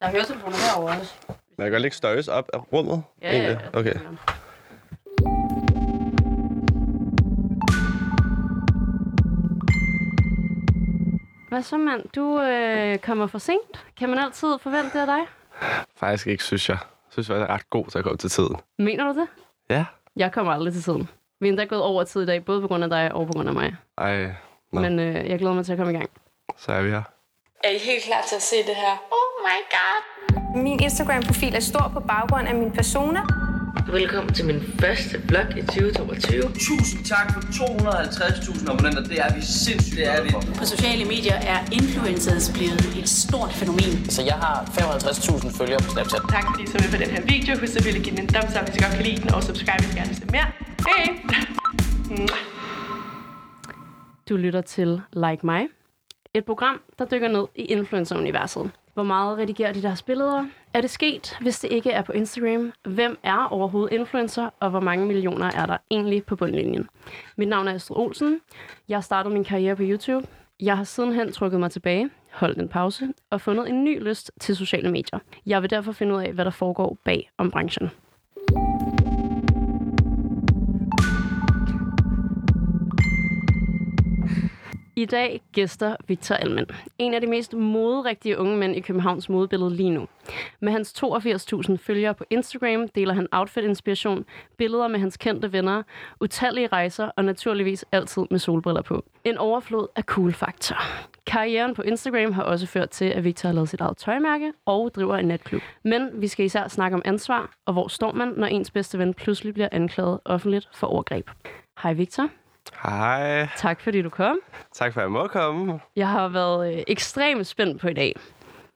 Der er høretelefoner herovre også. Men jeg kan godt lægge støjes op af rummet. Ja, ja, ja. Okay. Hvad så, mand? Du øh, kommer for sent. Kan man altid forvente det af dig? Faktisk ikke, synes jeg. Jeg synes, jeg er ret god til at komme til tiden. Mener du det? Ja. Jeg kommer aldrig til tiden. Vi er endda gået over tid i dag, både på grund af dig og på grund af mig. Ej, Nå. Men øh, jeg glæder mig til at komme i gang. så er vi her. Er I helt klar til at se det her? Oh my god! Min Instagram-profil er stor på baggrund af mine personer. Velkommen til min første vlog i 2022. Tusind tak for 250.000 abonnenter. Det er vi sindssygt det er vi. På sociale medier er influencers blevet et stort fænomen. Så jeg har 55.000 følgere på Snapchat. Tak fordi I så med på den her video. Husk at give den en thumbs up, hvis I godt kan lide den, og subscribe, hvis I gerne vil se mere. Hej! Du lytter til Like Mig. Et program, der dykker ned i influencer-universet. Hvor meget redigerer de deres billeder? Er det sket, hvis det ikke er på Instagram? Hvem er overhovedet influencer, og hvor mange millioner er der egentlig på bundlinjen? Mit navn er Astrid Olsen. Jeg startede min karriere på YouTube. Jeg har sidenhen trukket mig tilbage, holdt en pause og fundet en ny lyst til sociale medier. Jeg vil derfor finde ud af, hvad der foregår bag om branchen. I dag gæster Victor Almen, en af de mest moderigtige unge mænd i Københavns modebillede lige nu. Med hans 82.000 følgere på Instagram deler han outfit-inspiration, billeder med hans kendte venner, utallige rejser og naturligvis altid med solbriller på. En overflod af cool faktor. Karrieren på Instagram har også ført til, at Victor har lavet sit eget tøjmærke og driver en natklub. Men vi skal især snakke om ansvar, og hvor står man, når ens bedste ven pludselig bliver anklaget offentligt for overgreb. Hej Victor. Hej. Tak fordi du kom. Tak for, at jeg må komme. Jeg har været øh, ekstremt spændt på i dag.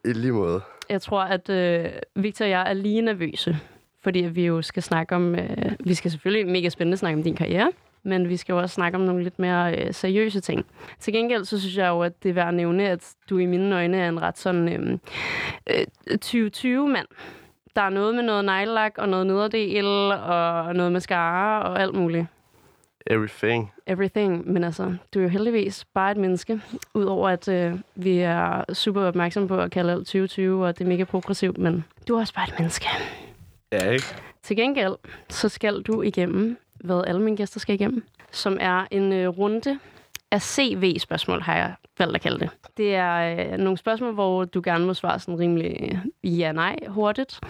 I lige måde. Jeg tror, at øh, Victor og jeg er lige nervøse, fordi vi jo skal snakke om... Øh, vi skal selvfølgelig mega spændende snakke om din karriere, men vi skal jo også snakke om nogle lidt mere øh, seriøse ting. Til gengæld så synes jeg jo, at det er værd at nævne, at du i mine øjne er en ret sådan øh, øh, 2020-mand. Der er noget med noget neglelak og noget nederdel og noget mascara og alt muligt. Everything. everything, men altså, du er jo heldigvis bare et menneske, udover at øh, vi er super opmærksomme på at kalde alt 2020, og det er mega progressivt, men du er også bare et menneske. Ja, ikke? Til gengæld, så skal du igennem, hvad alle mine gæster skal igennem, som er en øh, runde af CV-spørgsmål, har jeg valgt at kalde det. Det er øh, nogle spørgsmål, hvor du gerne må svare sådan rimelig øh, ja-nej hurtigt,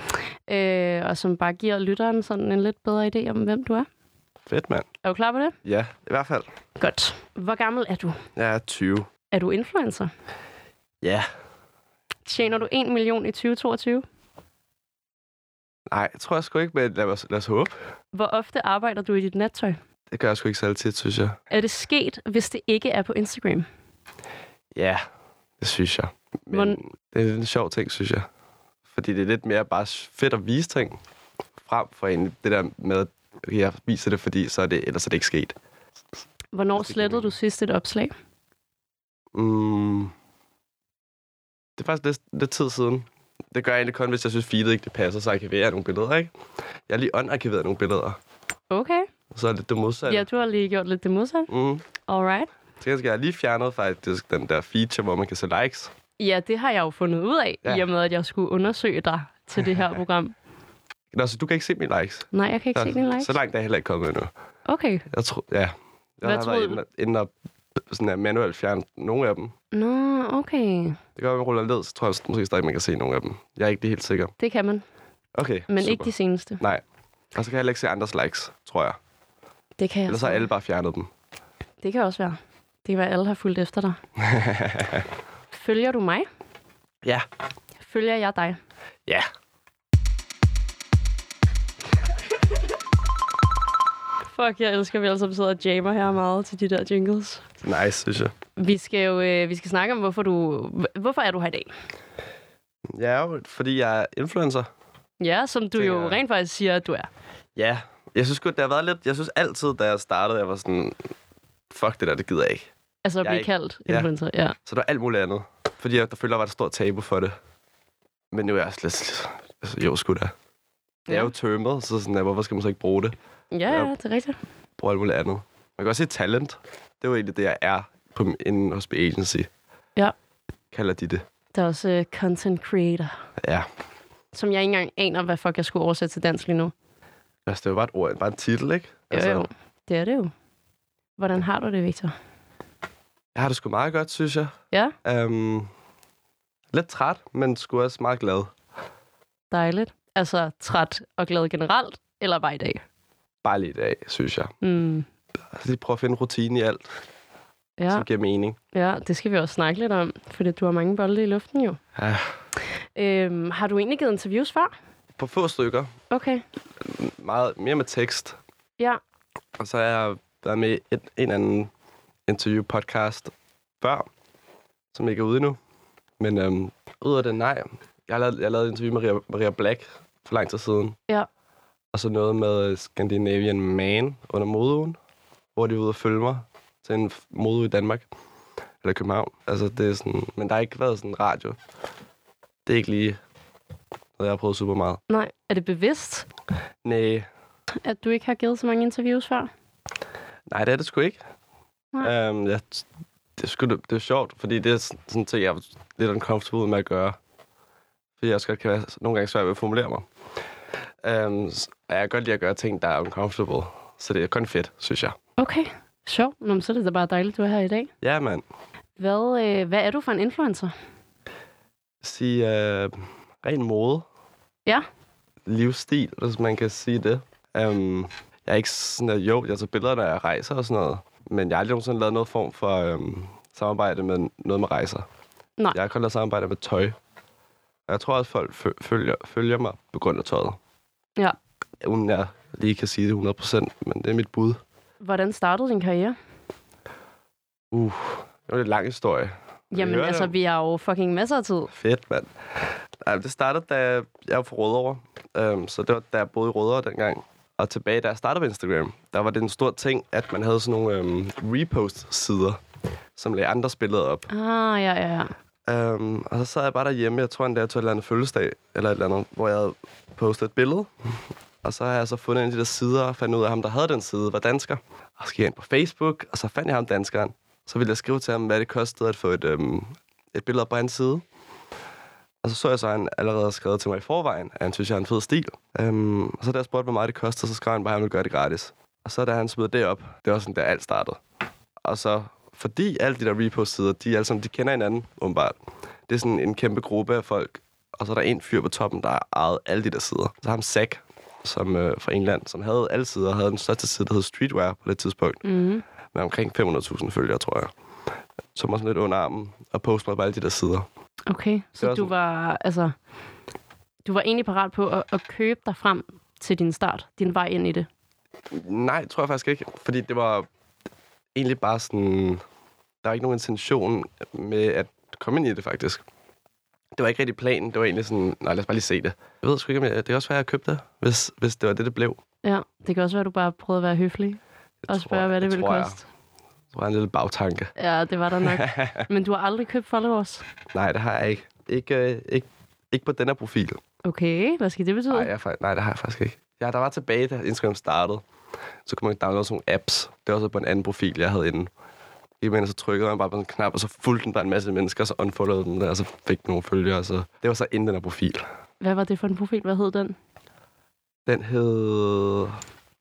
øh, og som bare giver lytteren sådan en lidt bedre idé om, hvem du er. Fedt, mand. Er du klar på det? Ja, i hvert fald. Godt. Hvor gammel er du? Jeg er 20. Er du influencer? Ja. Tjener du 1 million i 2022? Nej, jeg tror jeg sgu ikke, men lad os, lad os håbe. Hvor ofte arbejder du i dit nattøj? Det gør jeg sgu ikke så tit, synes jeg. Er det sket, hvis det ikke er på Instagram? Ja, det synes jeg. Men Hvordan- det er en sjov ting, synes jeg. Fordi det er lidt mere bare fedt at vise ting, frem for egentlig det der med, jeg viser det, fordi så er det, ellers er det ikke sket. Hvornår giver slettede du sidst et opslag? Mm. Det er faktisk lidt, lidt tid siden. Det gør jeg egentlig kun, hvis jeg synes, feedet ikke det passer, så arkiverer jeg nogle billeder, ikke? Jeg har lige unarkiveret nogle billeder. Okay. Så er det det modsatte. Ja, du har lige gjort lidt det modsatte. Mm. Alright. Så jeg skal jeg lige fjernet faktisk den der feature, hvor man kan se likes. Ja, det har jeg jo fundet ud af. Ja. i og med, at jeg skulle undersøge dig til det her program. Nå, så du kan ikke se mine likes? Nej, jeg kan ikke se dine likes. Så langt er jeg heller ikke kommet endnu. Okay. Jeg tror, ja. Jeg Hvad har troede været inde, inde og sådan at manuelt fjerne nogle af dem. Nå, okay. Det være, at man ruller ned, så tror jeg måske stadig, man kan se nogle af dem. Jeg er ikke helt sikker. Det kan man, Okay, men super. ikke de seneste. Nej. Og så kan jeg heller ikke se andres likes, tror jeg. Det kan jeg Ellers har så. alle bare fjernet dem. Det kan også være. Det kan være, at alle har fulgt efter dig. Følger du mig? Ja. Følger jeg dig? Ja. Fuck, jeg elsker, at vi alle sammen sidder og jammer her meget til de der jingles. Nice, synes jeg. Vi skal jo øh, vi skal snakke om, hvorfor du... hv- Hvorfor er du her i dag? Ja, jo, fordi jeg er influencer. Ja, som du Det jo er- rent faktisk siger, at du er. Ja. Jeg synes godt, det har været lidt... Jeg synes altid, da jeg startede, jeg var sådan... Fuck det der, det gider jeg ikke. Altså at blive ikke- kaldt Ja. influencer. Ja. Så der er alt muligt andet. Fordi jeg, der føler, der var et stort tabu for det. Men nu er jeg også lidt... Altså, jo, sgu da. Det er Ja. jo tømmet, så sådan, at, hvorfor skal man så ikke bruge det? Ja, ja, det er rigtigt. Bruge alt muligt andet. Man kan også se talent. Det er jo egentlig det, jeg er på, inden hos Agency. Ja. Kalder de det. Der er også uh, content creator, Ja. som jeg ikke engang aner, hvad fuck jeg skulle oversætte til dansk lige nu. Altså, det er jo bare et ord, bare en titel, ikke? Jo, altså, jo. Det er det jo. Hvordan har du det, Victor? Jeg har det sgu meget godt, synes jeg. Ja, Um, lidt træt, men sgu også meget glad. dejligt. Altså træt og glad generelt, eller bare i dag? Bare i dag, synes jeg. Mm. Altså, lige prøve at finde rutine i alt, ja. Som giver mening. ja, det skal vi også snakke lidt om, fordi du har mange bolde i luften jo. Ja. Øhm, har du egentlig givet interviews før? På få stykker. Okay. Meget mere med tekst. Ja. Og så har jeg været med et, en anden interview-podcast før, som ikke er ude endnu. Men øhm, ud af det, nej. Jeg har lavet, jeg har lavet et interview med Maria, Maria Black for lang tid siden. Ja. Og så noget med Scandinavian Man under modeugen, hvor de var ude og følge mig til en modeuge i Danmark. Eller København. Altså, det er sådan, men der har ikke været sådan radio. Det er ikke lige noget, jeg har prøvet super meget. Nej, er det bevidst, Nej, at du ikke har givet så mange interviews før? Nej, det er det sgu ikke. Nej. Øhm, jeg, det, er sgu, det, det er sjovt, fordi det er sådan sådan ting, jeg er lidt uncomfortable med at gøre. Fordi jeg også godt kan være nogle gange svært ved at formulere mig. Øhm, og jeg kan godt lide at gøre ting, der er uncomfortable. Så det er kun fedt, synes jeg. Okay, sjovt. Nå, men så er det da bare dejligt, du er her i dag. Ja, mand. Hvad, øh, hvad er du for en influencer? Sige øh, ren mode. Ja. Livsstil, hvis man kan sige det. Øhm, jeg er ikke sådan, at jo, jeg tager billeder, når jeg rejser og sådan noget. Men jeg har aldrig nogensinde lavet noget form for øhm, samarbejde med noget med rejser. Nej. Jeg har kun lavet samarbejde med tøj. Og jeg tror også, folk fø- følger, følger mig på grund af tøjet. Ja. Uden jeg lige kan sige det 100%, men det er mit bud. Hvordan startede din karriere? Uh, det var en lang historie. Jamen, høre det? altså, vi har jo fucking masser af tid. Fedt, mand. Ej, det startede, da jeg jeg var fra Rødovre. Um, så det var, da jeg boede i Rødovre dengang. Og tilbage, da jeg startede på Instagram, der var det en stor ting, at man havde sådan nogle um, repost-sider, som lagde andres billeder op. Ah, ja, ja, ja. Um, og så sad jeg bare derhjemme, jeg tror endda, jeg tog et eller andet fødselsdag, eller et eller andet, hvor jeg havde postet et billede. Og så har jeg så fundet en af de der sider, og fandt ud af, at ham, der havde den side, var dansker. Og så gik jeg ind på Facebook, og så fandt jeg ham danskeren. Så ville jeg skrive til ham, hvad det kostede at få et, øhm, et billede op på hans side. Og så så jeg så, at han allerede havde skrevet til mig i forvejen, at han synes, jeg har en fed stil. Um, og så da jeg spurgte, hvor meget det kostede, så skrev han bare, at han ville gøre det gratis. Og så da han smed det op, det var sådan, der alt startede. Og så, fordi alle de der repost-sider, de, alle sammen, de kender hinanden, åbenbart. Det er sådan en kæmpe gruppe af folk. Og så er der en fyr på toppen, der har ejet alle de der sider. Så har ham Zack, som øh, fra England, som havde alle sider, havde den største side, der hed Streetwear på det tidspunkt, Mm-hmm. med omkring 500.000 følgere, tror jeg. Så mig sådan lidt under armen og poste mig på alle de der sider. Okay, så var du sådan- var, altså, du var egentlig parat på at, at købe dig frem til din start, din vej ind i det. Nej, tror jeg faktisk ikke. Fordi det var egentlig bare sådan... Der var ikke nogen intention med at komme ind i det, faktisk. Det var ikke rigtig planen. Det var egentlig sådan, nej, lad os bare lige se det. Jeg ved sgu ikke, om jeg, det kan også være, at jeg købte det, hvis, hvis det var det, det blev. Ja, det kan også være, at du bare prøvede at være høflig og spørge, hvad det ville tror jeg. koste. Det var en lille bagtanke. Ja, det var der nok. Men du har aldrig købt followers? Nej, det har jeg ikke. Ikke, øh, ikke, ikke på den her profil. Okay, hvad skal det betyde? Nej, jeg, nej, det har jeg faktisk ikke. Ja, der var tilbage, da Instagram startede. Så kunne man downloade sådan nogle apps. Det var så på en anden profil, jeg havde inde. Imens så trykkede man bare på sådan en knap, og så fulgte den bare en masse mennesker, og så unfollowede den der, og så fik nogle følgere. Så det var så inden den her profil. Hvad var det for en profil? Hvad hed den? Den hed...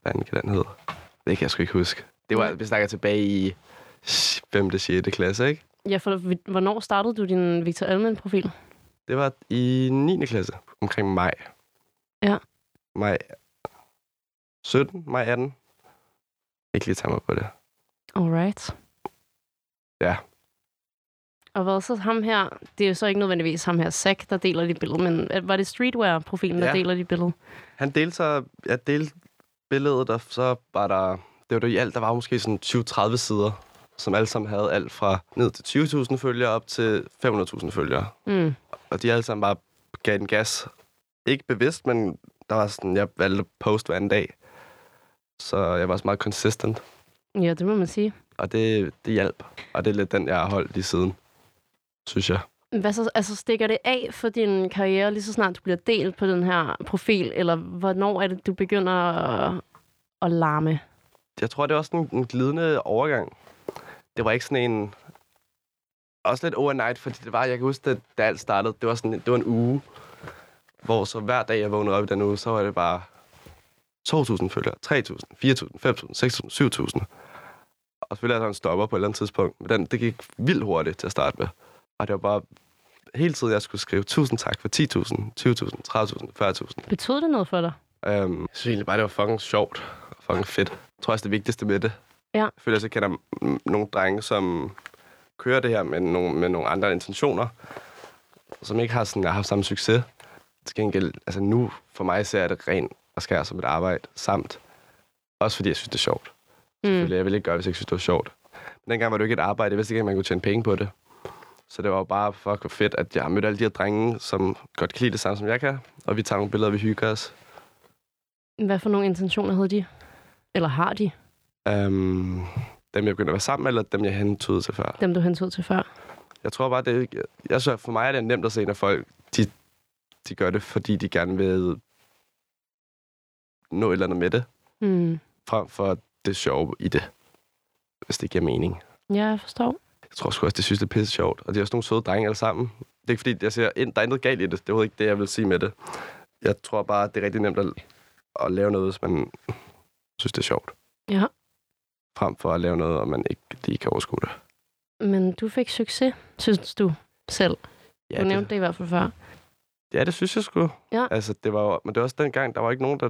Hvad kan den hed? Det kan jeg sgu ikke huske. Det var, vi snakker tilbage i 5. 6. klasse, ikke? Ja, for hvornår startede du din Victor Almen-profil? Det var i 9. klasse, omkring maj. Ja. Maj 17, maj 18. Ikke lige tage mig på det. Alright. Ja. Og hvad så ham her? Det er jo så ikke nødvendigvis ham her, Zack, der deler dit billede, men øh, var det Streetwear-profilen, der Ja. deler dit billede? Han delte så, jeg delte billedet, og så var der, det var der i alt, der var måske sådan 20-30 sider, som alle sammen havde alt fra ned til 20.000 følgere op til 500.000 følgere. Mm. Og de alle sammen bare gav den gas. Ikke bevidst, men der var sådan, jeg valgte at poste hver anden dag. Så jeg var også meget consistent, Ja, det må man sige. og det, det hjalp. Og det er lidt den, jeg har holdt lige siden, synes jeg. Hvad så, altså stikker det af for din karriere, lige så snart du bliver delt på den her profil, eller hvornår er det, du begynder at, at larme? jeg tror, det var sådan en, en glidende overgang. Det var ikke sådan en... også lidt overnight, fordi det var, jeg kan huske, det, da alt startede, det var, sådan, det var en uge, hvor så hver dag, jeg vågnede op i den uge, så var det bare 2.000 følgere, 3.000, 4.000, 5.000, 6.000, 7.000. Og selvfølgelig er der en stopper på et eller andet tidspunkt, men den, det gik vildt hurtigt til at starte med. Og det var bare hele tiden, jeg skulle skrive, tusind tak for 10.000, 20.000, 30.000, 40.000. Betød det noget for dig? Um, jeg synes egentlig bare, det var fucking sjovt og fucking fedt. Jeg tror også, det vigtigste med det. Ja. Jeg føler, at jeg kender nogle drenge, som kører det her med nogle, med nogle andre intentioner, som ikke har, sådan, har haft samme succes. Til gengæld, altså nu for mig ser jeg det rent og skære som et arbejde, samt også fordi jeg synes, det er sjovt. Mm. Selvfølgelig, jeg ville ikke gøre, hvis jeg ikke synes, det var sjovt. Men dengang var det jo ikke et arbejde. Jeg vidste ikke, at man kunne tjene penge på det. Så det var jo bare fuck fedt, at jeg har mødt alle de her drenge, som godt kan lide det samme, som jeg kan. Og vi tager nogle billeder, vi hygger os. Hvad for nogle intentioner havde de? Eller har de? Um, dem, jeg begyndte at være sammen med, eller dem, jeg hentede til før? Dem, du hentede til før? Jeg tror bare, det, jeg, jeg synes, for mig er det nemt at se, når folk de, de gør det, fordi de gerne vil nå et eller andet med det, Mm. frem for det sjove i det, hvis det giver mening. Ja, jeg forstår. Jeg tror sgu også, det synes, det er pisse sjovt. Og de er også nogle søde drenge alle sammen. Det er ikke fordi, jeg siger, der er intet galt i det. Det er ikke det, jeg vil sige med det. Jeg tror bare, det er rigtig nemt at, at lave noget, hvis man synes, det er sjovt. Ja. Frem for at lave noget, og man ikke lige kan overskue det. Men du fik succes, synes du selv. Ja, du det, nævnte det i hvert fald før. Ja, det synes jeg sgu. Ja. Altså, det var, men det var også dengang, der var ikke nogen, der...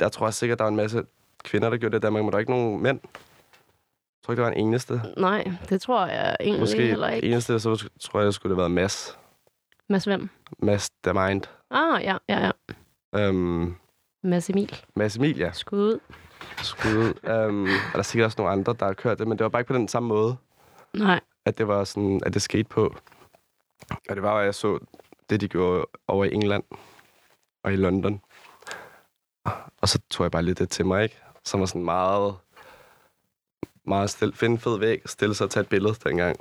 Der tror jeg sikkert, der var en masse kvinder, der gjorde det i Danmark, men der var ikke nogen mænd. Jeg tror ikke, der var en eneste. Nej, det tror jeg egentlig Måske heller ikke. eneste, så tror jeg, det skulle have været Mads. Mads hvem? Mads The Mind. Ah, ja, ja, ja. Um, Mads Emil. Mads Emil, ja. Skud ud. Skud. Um, og der er sikkert også nogle andre, der har kørt det, men det var bare ikke på den samme måde, Nej. at det var sådan, at det skete på. Og det var, at jeg så det, de gjorde over i England og i London. Og så tog jeg bare lidt det til mig, ikke? Som var sådan meget, meget stille, finde en fed væg, stille sig og tage et billede dengang.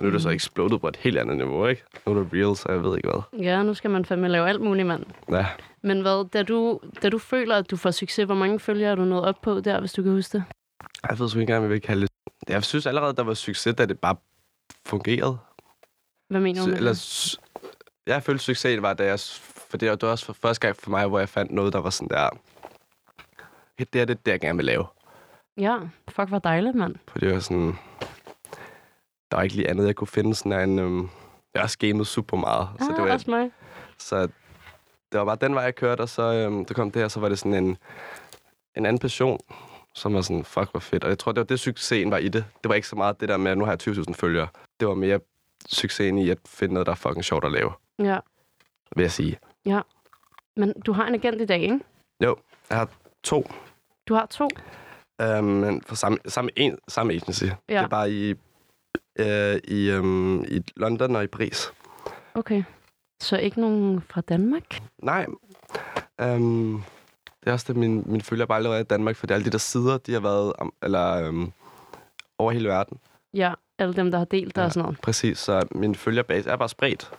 Nu er det så Mm. exploded på et helt andet niveau, ikke? Nu er det reels, og jeg ved ikke hvad. Ja, nu skal man fandme lave alt muligt, mand. Ja, Men hvad, da du, da du føler, at du får succes, hvor mange følgere er du nået op på der, hvis du kan huske det? jeg ved sgu ikke engang, hvad jeg vil kalde det. Jeg synes allerede, der var succes, da det bare fungerede. Hvad mener du med eller, det? jeg følte succes var, da jeg... For det var, det var også for første gang for mig, hvor jeg fandt noget, der var sådan der... Det er det, det, jeg gerne vil lave. Ja, fuck, hvor dejligt, mand. For det var sådan... Der var ikke lige andet, jeg kunne finde sådan en... Øhm, jeg har gamet super meget. Ah, så det var, også mig. så det var bare den vej, jeg kørte, og så øhm, der kom det her, så var det sådan en, en anden passion, som var sådan, fuck, hvor fedt. Og jeg tror, det var det, succesen var i det. Det var ikke så meget det der med, at nu har jeg 20.000 følgere. Det var mere succesen i at finde noget, der er fucking sjovt at lave, Ja. vil jeg sige. Men du har en agent i dag, ikke? Jo, jeg har to, Du har to. øhm, men for samme, samme, en, samme agency. Ja. Det Ja. er bare i, øh, i, øhm, i London og i Paris. Okay. Så ikke nogen fra Danmark? Nej. Øhm, det er også det, min, min følger bare allerede i Danmark, for det er alle de der sider, de har været eller, øhm, over hele verden. Ja, alle dem, der har delt det Ja. og sådan noget. Præcis, så min følgerbase er bare spredt.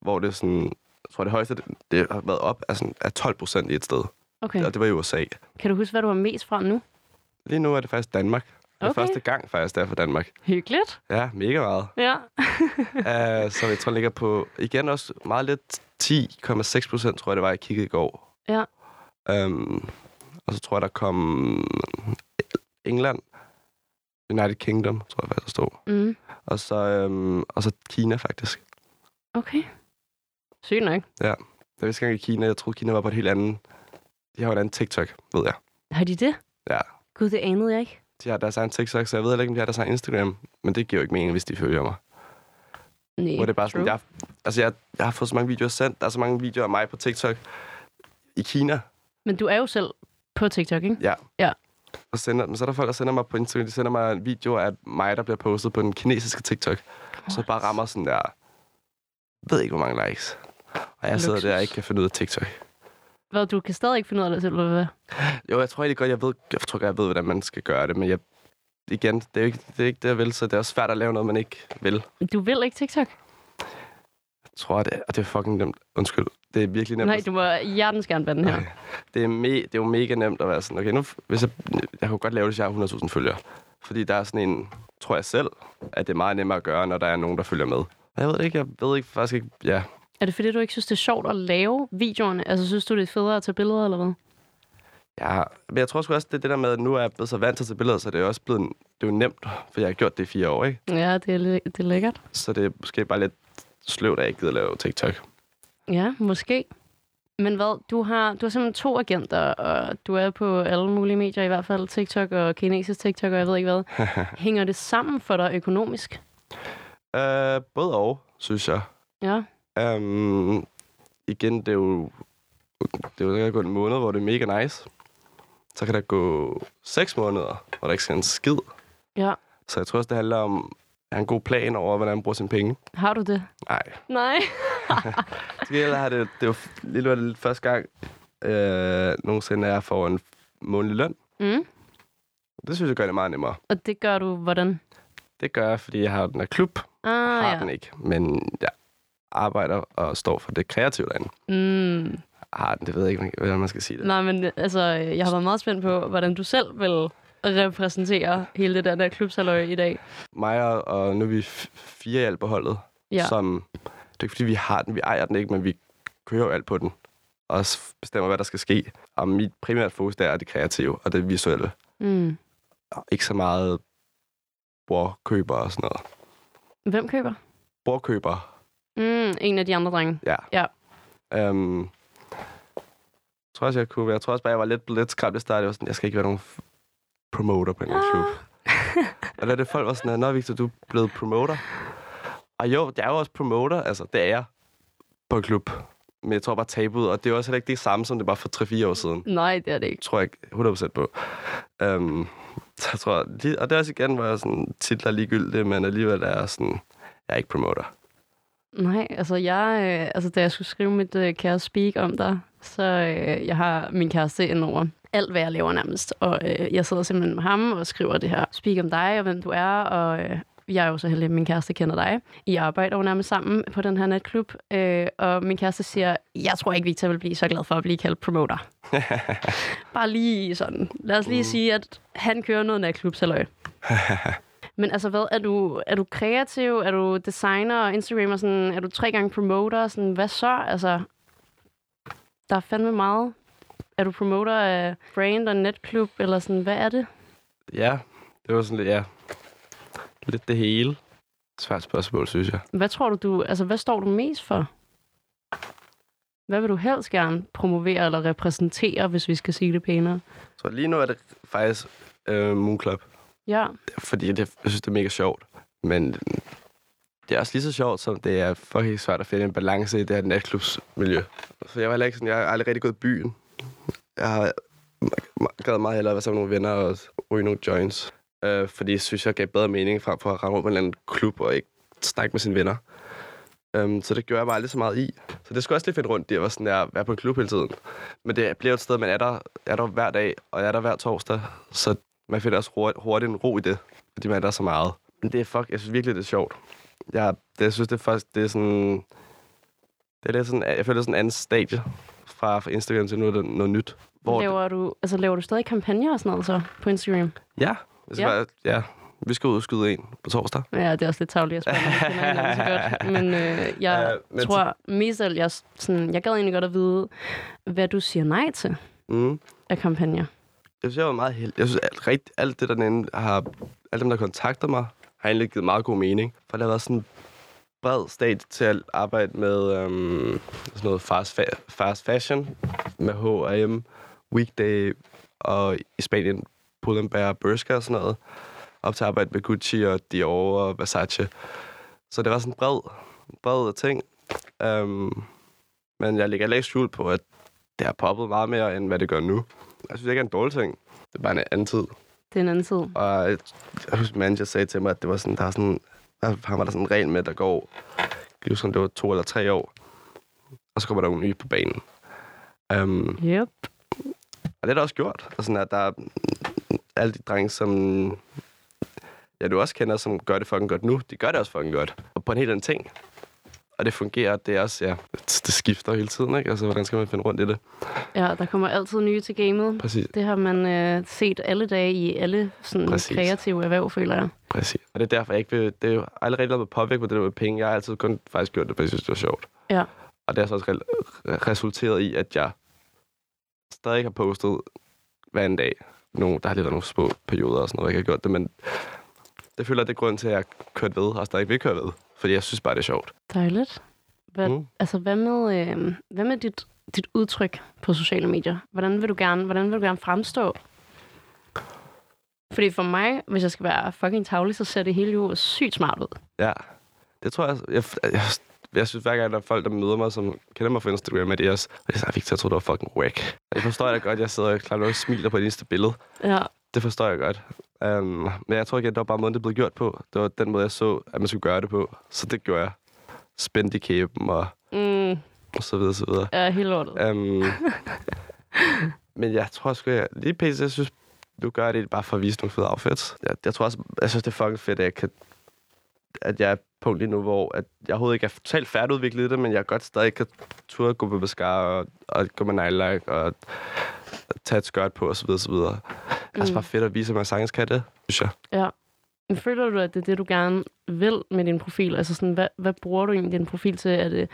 Hvor det er sådan, tror det højeste, det, det har været op, er, sådan, er 12 procent i et sted. Okay. Og det var i USA. Kan du huske, hvad du har mest fra nu? Lige nu er det faktisk Danmark. Det er Okay. første gang faktisk, det er for Danmark. Hyggeligt. Ja, mega meget. Ja. uh, så jeg tror, den ligger på, igen også meget lidt, 10,6 procent, tror jeg, det var, jeg kiggede i går. Ja. Um, og så tror jeg, der kom England, United Kingdom, tror jeg faktisk, der stod. Mm. Og så, um, og så Kina, faktisk. Okay. Sygt nok. Jeg vidste ikke engang i Kina. Jeg troede, Kina var på et helt andet... De har jo et andet TikTok, ved jeg. Har de det? Ja. Gud, det anede jeg ikke. De har deres egen TikTok, så jeg ved heller ikke, om de har deres egen Instagram. Men det giver jo ikke mening, hvis de følger mig. Nej, Hvor det er bare sådan, true. jeg, altså jeg, jeg har fået så mange videoer sendt. Der er så mange videoer af mig på TikTok i Kina. Men du er jo selv på TikTok, ikke? Ja. Ja. Og sender, men så er der folk, der sender mig på Instagram. De sender mig en video af mig, der bliver postet på den kinesiske TikTok. Så bare rammer sådan der... ved ikke, hvor mange likes. Og jeg sidder Luksus. der og ikke kan finde ud af TikTok. Hvad, du kan stadig ikke finde ud af det selv, eller hvad? Jo, jeg tror egentlig godt, jeg ved, jeg tror godt, jeg ved, hvordan man skal gøre det, men jeg, igen, det er jo ikke det, er ikke det, jeg vil, så det er også svært at lave noget, man ikke vil. Du vil ikke TikTok? Jeg tror, det er, og det er fucking nemt. Undskyld. Det er virkelig nemt. Nej, du må hjertens gerne den her. Okay. Det er, me, det er jo mega nemt at være sådan, okay, nu, hvis jeg, jeg kunne godt lave det, hvis jeg har 100.000 følgere. Fordi der er sådan en, tror jeg selv, at det er meget nemmere at gøre, når der er nogen, der følger med. Jeg ved ikke, jeg ved ikke faktisk ikke, ja. Er det fordi, du ikke synes, det er sjovt at lave videoerne? Altså, synes du, det er federe at tage billeder, eller hvad? Ja, men jeg tror sgu også, det er det der med, at nu er jeg blevet så vant til at tage billeder, så det er også blevet, det er jo nemt, for jeg har gjort det i fire år, ikke? Ja, det er, det er lækkert. Så det er måske bare lidt sløvt, at jeg ikke gider lave TikTok. Ja, måske. Men hvad, du har, du har simpelthen to agenter, og du er på alle mulige medier, i hvert fald TikTok og kinesisk TikTok, og jeg ved ikke hvad. Hænger det sammen for dig økonomisk? Uh, både og, synes jeg. Ja. Um, igen, det er jo... Det er jo der gå en måned, hvor det er mega nice. Så kan der gå seks måneder, hvor der ikke skal en skid. Ja. Så jeg tror også, det handler om at have en god plan over, hvordan man bruger sine penge. Har du det? Nej. Nej. Til gengæld har det, det jo lige nu er det lidt første gang, øh, nogensinde jeg får en månedlig løn. Mm. Det synes jeg gør det meget nemmere. Og det gør du hvordan? Det gør jeg, fordi jeg har den her klub. Ah, har ja. den ikke, men jeg arbejder og står for det kreative derinde. Mm. Den, det ved jeg ikke, hvordan man skal sige det. Nej, men altså, jeg har været meget spændt på, hvordan du selv vil repræsentere hele det der, der klubsaløj i dag. Mig og, og nu er vi fire i alt på holdet, Ja. som... Det er ikke, fordi vi har den, vi ejer den ikke, men vi kører jo alt på den. Og bestemmer, hvad der skal ske. Og mit primært fokus, der er det kreative og det visuelle. Mm. Og ikke så meget bordkøber og sådan noget. Hvem køber? Bordkøber, Mm, en af de andre drenge. ja. Ja. Øhm, jeg tror også, jeg kunne. Jeg tror også bare, jeg var lidt, lidt skræmt i starten. Jeg var sådan, jeg skal ikke være nogen promoter på en ah. klub. og da det folk var sådan, Nå Victor, du er blevet promoter. Og jo, det er jo også promoter. Altså, det er jeg på en klub. Men jeg tror bare tabut, og det er jo også heller ikke det samme, som det var for 3-4 år siden. Nej, det er det ikke. tror jeg ikke 100% på. Um, så jeg tror, og det er også igen, hvor jeg sådan, titler er ligegyldigt, men alligevel er jeg sådan, jeg er ikke promoter. Nej, altså jeg, øh, altså da jeg skulle skrive mit øh, kære speak om dig, så øh, jeg har min kæreste ind over alt, hvad jeg laver nærmest. Og øh, jeg sidder simpelthen med ham og skriver det her speak om dig og hvem du er, og øh, jeg er jo så heldig, at min kæreste kender dig. I arbejder jo nærmest sammen på den her natklub, øh, og min kæreste siger, jeg tror ikke, Victor vil blive så glad for at blive kaldt promoter. Bare lige sådan. Lad os lige mm. sige, at han kører noget natklub. Men altså, hvad, er du, er du kreativ? Er du designer og Instagrammer? Sådan, er du tre gange promoter? Sådan, hvad så? Altså, der er fandme meget. Er du promoter af brand og netklub? Eller sådan, hvad er det? Ja, det var sådan lidt, ja, lidt det hele. Svært spørgsmål, synes jeg. Hvad tror du, du, altså, hvad står du mest for? Hvad vil du helst gerne promovere eller repræsentere, hvis vi skal sige det pænere? Så lige nu er det faktisk øh, Moon Club, Ja, fordi det, jeg synes, det er mega sjovt. Men det er også lige så sjovt, som det er fucking svært at finde en balance i det her natklubsmiljø. Så jeg var heller ikke sådan, jeg har aldrig rigtig gået i byen. Jeg har gad meget hellere at være sammen med nogle venner og ryge nogle joints. Øh, fordi jeg synes, jeg gav bedre mening frem for at rende rundt på en eller anden klub og ikke snakke med sine venner. Um, så det gjorde jeg bare aldrig så meget i. Så det skulle også lige finde rundt det var sådan, at være på en klub hele tiden. Men det bliver et sted, man er der, er der hver dag, og jeg er der hver torsdag. Så man finder også hurtigt, en ro i det, fordi man er der så meget. Men det er fuck, jeg synes virkelig, det er sjovt. Jeg, det, jeg synes, det er faktisk, det er sådan... Det er lidt sådan, jeg føler, det er sådan en anden stadie fra, fra Instagram til nu er det noget nyt. Hvor det, laver du, altså, laver du stadig kampagner og sådan noget så på Instagram? ja, altså, Ja. ja. ja, vi skal ud og skyde en på torsdag. Ja, det er også lidt tavligt at spørge, så godt. Men øh, jeg ja, men tror mest af jeg, sådan, jeg gad egentlig godt at vide, hvad du siger nej til Mm. af kampagner. Jeg synes, jeg var meget heldig. Jeg synes, alt, rigt, alt det der den har... Alle dem, der kontakter mig, har egentlig givet meget god mening. For der har været sådan en bred stat til at arbejde med øhm, sådan noget fast, fa- fast fashion med H&M, Weekday og i Spanien Pull&Bear, Bershka og sådan noget. Op til at arbejde med Gucci og Dior og Versace. Så det var sådan en bred, bred ting. Øhm, men jeg lægger ikke skjul på, at det har poppet meget mere, end hvad det gør nu. Jeg synes ikke, er en dårlig ting. Det er bare en anden tid. Det er en anden tid. Og jeg, jeg husker, manager sagde til mig, at det var sådan, der er sådan, der han var der sådan en regel med, der går, var sådan, det var to eller tre år, og så kommer der nogle nye på banen. Um, Yep. og det er der også gjort. Og sådan, at der er alle de drenge, som ja, du også kender, som gør det fucking godt nu, de gør det også fucking godt. Og på en helt anden ting. Og det fungerer. Det er også, ja, det skifter hele tiden, ikke? Altså, hvordan skal man finde rundt i det? Ja, der kommer altid nye til gamet. Præcis. Det har man øh, set alle dage i alle sådan, Præcis. kreative erhverv, føler jeg. Præcis. Og det er derfor, jeg ikke vil... Det er jo aldrig rigtig noget med påvirke på det der med penge. Jeg har altid kun faktisk gjort det, fordi jeg synes, det var sjovt. Ja. Og det har så også re- resulteret i, at jeg stadig har postet hver en dag. Nogle, der har lige været nogle små perioder og sådan noget, hvor jeg ikke har gjort det, men det føler det er grunden til, at jeg har kørt ved, og stadig vil køre ved. Fordi jeg synes bare, det er sjovt. Dejligt. Hvad, Mm. altså, hvad med, øh, hvad med dit, dit udtryk på sociale medier? Hvordan vil du gerne, hvordan vil du gerne fremstå? Fordi for mig, hvis jeg skal være fucking tavlig, så ser det hele jo sygt smart ud. Ja, det tror jeg... Jeg, jeg, jeg synes hver gang, der er folk, der møder mig, som kender mig fra Instagram, at de også... Er sådan, Victor, jeg tror, du var fucking whack. Det forstår jeg da godt. Jeg sidder og klart nok og smiler på det eneste billede. Ja, Det forstår jeg godt. Um, men jeg tror ikke, at det var bare måden, det blev gjort på. Det var den måde, jeg så, at man skulle gøre det på. Så det gjorde jeg. Spændt i kæben og, mm, og så videre, så videre. er helt lortet. Um, men jeg tror sgu, jeg lige pænt, jeg synes, du gør det bare for at vise nogle fede outfits. Jeg, jeg tror også, jeg synes, det er fucking fedt, at jeg kan at jeg er på lige nu, hvor at jeg overhovedet ikke er totalt færdigudviklet i det, men jeg godt stadig kan turde gå med mascara og, og gå med neglelak og tage et skørt på osv. osv. Er også bare fedt at vise, at man sagtens kan det, synes jeg. Ja. Men føler du, at det er det, du gerne vil med din profil? Altså sådan, hvad, hvad bruger du egentlig din profil til? Er det,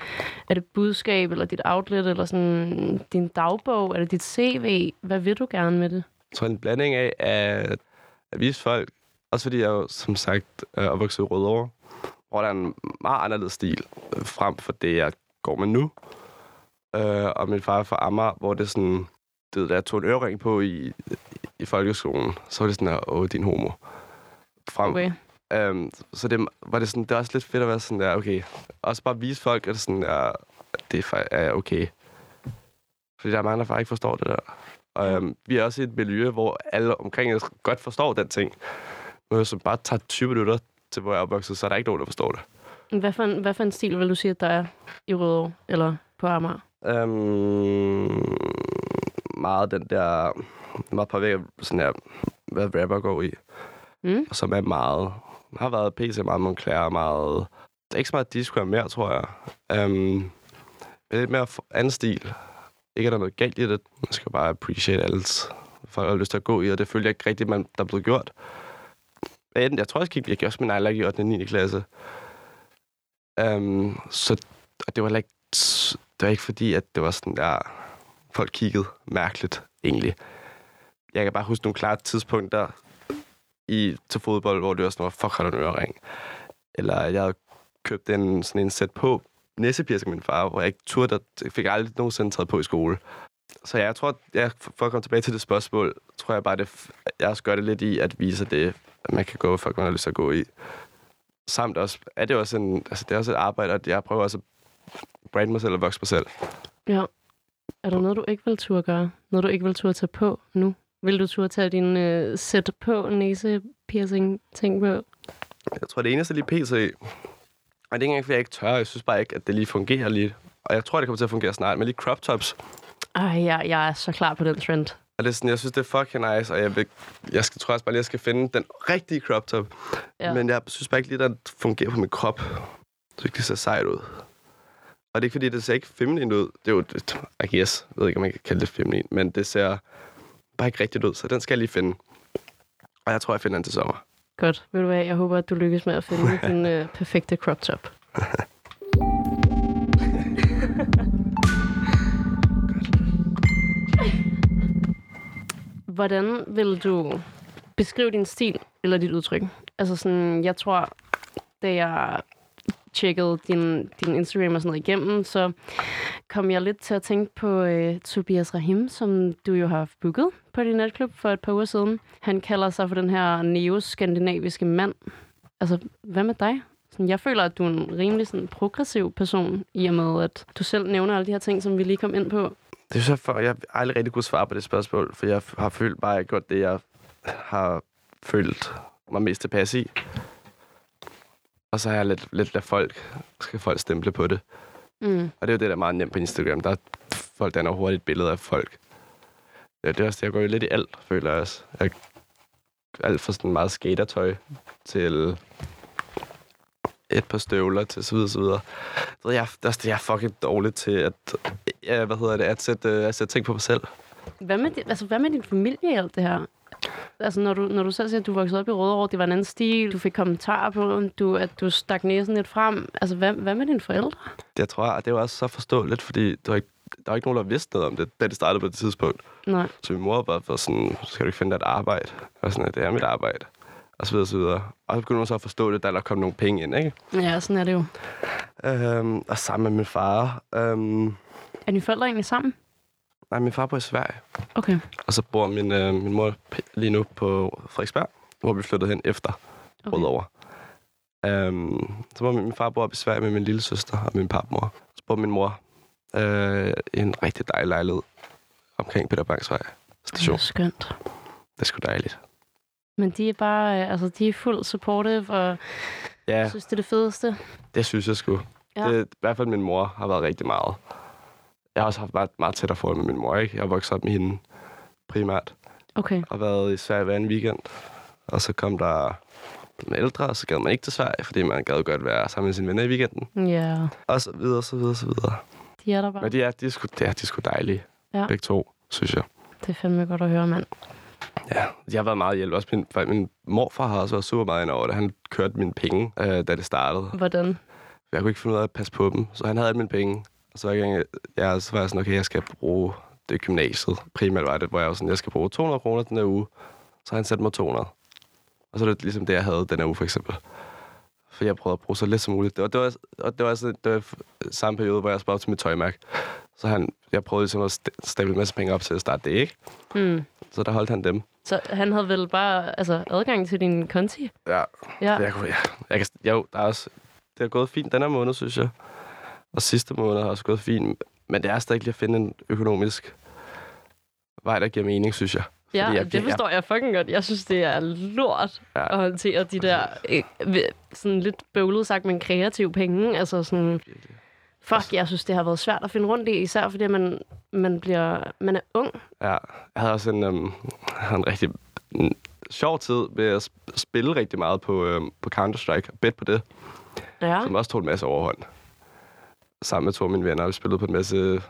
er det budskab, eller dit outlet, eller sådan din dagbog? Er det dit CV? Hvad vil du gerne med det? Jeg tror, en blanding af at, at vise folk, også fordi jeg jo, som sagt, er opvokset i Rødovre, hvor der er en meget anderledes stil øh, frem for det, jeg går med nu. Øh, og min far er fra Amager, hvor det er sådan, det, jeg tog en ørering på i, i folkeskolen, så var det sådan her, åh, din homo. Frem, Okay. Øhm, så det var det sådan, det er også lidt fedt at være sådan der, okay. Også bare vise folk, at det sådan der, at det er er okay. Fordi der er mange, der faktisk ikke forstår det der. Og øhm, vi er også i et miljø, hvor alle omkring os godt forstår den ting. Men hvis man bare tager 20 minutter til, hvor jeg er opvokset, så er der ikke nogen, der forstår det. Hvad for, en, hvad for en stil vil du sige, at der er i Rødovre eller på Amager? Øhm, meget den der, meget påvirket sådan her, hvad rapper går i. Mm? Som er meget, har været PC, meget Moncler, meget... Det er ikke så meget disco mere, tror jeg. Um, men lidt mere anden stil. Ikke at der er noget galt i det. Man skal bare appreciate alles. Folk har lyst til at gå i, og det følger jeg ikke rigtigt, man, der er blevet gjort. Jeg tror også, jeg gik også min eyeliner i 8. og 9. klasse. Um, så og det var ikke, det var ikke fordi, at det var sådan der, folk kiggede mærkeligt, egentlig. Jeg kan bare huske nogle klare tidspunkter, i, til fodbold, hvor det var sådan, fuck, har du en ørering? Eller jeg havde købt en, sådan en sæt på næsepiercing min far, hvor jeg ikke turde, jeg fik aldrig nogensinde taget på i skole. Så jeg tror, jeg, for at komme tilbage til det spørgsmål, tror jeg bare, det, jeg også gør det lidt i at vise det, at man kan gå, folk man har lyst til at gå i. Samt også, er det også en, altså det er også et arbejde, at jeg prøver også at brande mig selv og vokse mig selv. Ja. Er der noget, du ikke vil turde gøre? Noget, du ikke vil turde tage på nu? Vil du turde tage din øh, sæt på næse piercing ting på? Jeg tror, det eneste lige PC. Og det er ikke engang, fordi jeg ikke tør. Jeg synes bare ikke, at det lige fungerer lige. Og jeg tror, det kommer til at fungere snart. Men lige crop tops. Ej, jeg, jeg er så klar på den trend. Og det er sådan, jeg synes, det er fucking nice. Og jeg, vil, jeg skal, tror også bare lige, jeg skal finde den rigtige crop top. Ja. Men jeg synes bare ikke lige, at den fungerer på min krop. Så det ser sejt ud. Og det er ikke, fordi det ser ikke feminin ud. Det er jo, det, I guess, jeg ved ikke, om man kan kalde det feminin. Men det ser bare ikke rigtigt ud. Så den skal jeg lige finde. Og jeg tror, jeg finder den til sommer. Godt. Ved du hvad, jeg håber, at du lykkes med at finde din øh, perfekte crop top. Hvordan vil du beskrive din stil eller dit udtryk? Altså sådan, jeg tror, da jeg tjekkede din, din Instagram og sådan noget igennem, så kom jeg lidt til at tænke på øh, Tobias Rahim, som du jo har booket på din natklub for et par uger siden. Han kalder sig for den her neoskandinaviske mand. Altså, hvad med dig? Sådan, jeg føler, at du er en rimelig sådan, progressiv person, i og med, at du selv nævner alle de her ting, som vi lige kom ind på. Det er så for, jeg har aldrig rigtig kunne svare på det spørgsmål, for jeg har følt bare, at jeg har gjort det, jeg har følt mig mest tilpas i. Og så har jeg lidt, lidt lade folk, skal folk stemple på det. Mm. Og det er jo det, der er meget nemt på Instagram. Der er folk, der er hurtigt et billede af folk. Ja, det er også det, jeg går jo lidt i alt, føler jeg også. Jeg, alt fra sådan meget skatertøj til et par støvler til så videre, så videre. Det ved jeg, der, jeg er fucking dårlig til at, ja, hvad hedder det, at sætte, øh, at sætte ting på mig selv. Hvad med, din, altså, hvad med din familie i alt det her? Altså, når du, når du selv siger, at du voksede op i Rødovre, det var en anden stil, du fik kommentarer på, du, at du stak næsen lidt frem. Altså, hvad, hvad med dine forældre? Det tror jeg, det jo også så forståeligt, fordi der var ikke, der var ikke nogen, der vidste noget om det, da det startede på det tidspunkt. Nej. Så min mor var bare sådan, skal du ikke finde dig et arbejde? Og sådan, det er mit arbejde. Og så videre, og så videre. Og så begyndte man så at forstå det, da der kom nogle penge ind, ikke? Ja, sådan er det jo. Øhm, og sammen med min far. Øhm, Er dine forældre egentlig sammen? Nej, min far bor i Sverige. Okay. Og så bor min, øh, min mor lige nu på Frederiksberg, hvor vi flyttede hen efter Okay. Rødovre. Um, så bor min, min far bor op i Sverige med min lille søster og min papmor. Så bor min mor øh, i en rigtig dejlig lejlighed omkring Peter Bangs Vej Det station. er skønt. Det er sgu dejligt. Men de er bare, øh, altså, de er fuldt supportive, og Ja, synes, det er det fedeste. det synes jeg sgu. Ja. Det, I hvert fald min mor har været rigtig meget. Jeg har også haft meget, meget tættere forhold med min mor, ikke? Jeg har vokset op med hende primært. Okay. og været i Sverige hver en weekend. Og så kom der en ældre, og så gad man ikke til Sverige, fordi man gad godt være sammen med sine venner i weekenden. Ja, Og så videre, så videre, så videre. de er der bare. Men de er, de er, sgu, de er, de er sgu dejlige, Ja. begge to, synes jeg. Det er fandme godt at høre, mand. Ja, de har været meget hjælp. Også min, min morfar har også været super meget over det. Han kørte mine penge, øh, da det startede. Hvordan? Jeg kunne ikke finde ud af at passe på dem, så han havde alle mine penge. Og så jeg, ja, så var jeg sådan, okay, jeg skal bruge det er gymnasiet. Primært var det, hvor jeg var sådan, jeg skal bruge 200 kroner den her uge. Så har han sat mig 200. Og så er det ligesom det, jeg havde den her uge, for eksempel. For jeg prøvede at bruge så lidt som muligt. Det var, det var, og det var, altså, det var samme periode, hvor jeg sparet til mit tøjmærke. Så han, jeg prøvede ligesom at st- stable en masse penge op til at starte det, ikke? Hmm. Så der holdt han dem. Så han havde vel bare altså, adgang til din konti? Ja, Ja. Jeg, kunne, ja, jeg kan, jo, der er også, det har gået fint den her måned, synes jeg. Og sidste måned har også gået fint. Men det er stadig lige at finde en økonomisk vej, der giver mening, synes jeg. Ja, jeg, det forstår jeg fucking godt. Jeg synes, det er lort Ja. at håndtere de der øh, ved- sådan lidt bøvlet sagt, men kreative penge. Altså sådan, fuck, jeg synes, det har været svært at finde rundt i, især fordi man, man, bliver, man er ung. Ja, jeg havde også en, øhm, en rigtig en sjov tid med at sp- spille rigtig meget på, øhm, på Counter-Strike og bet på det, Ja, som også tog en masse overhånd. Sammen med to af mine venner, vi spillede på en masse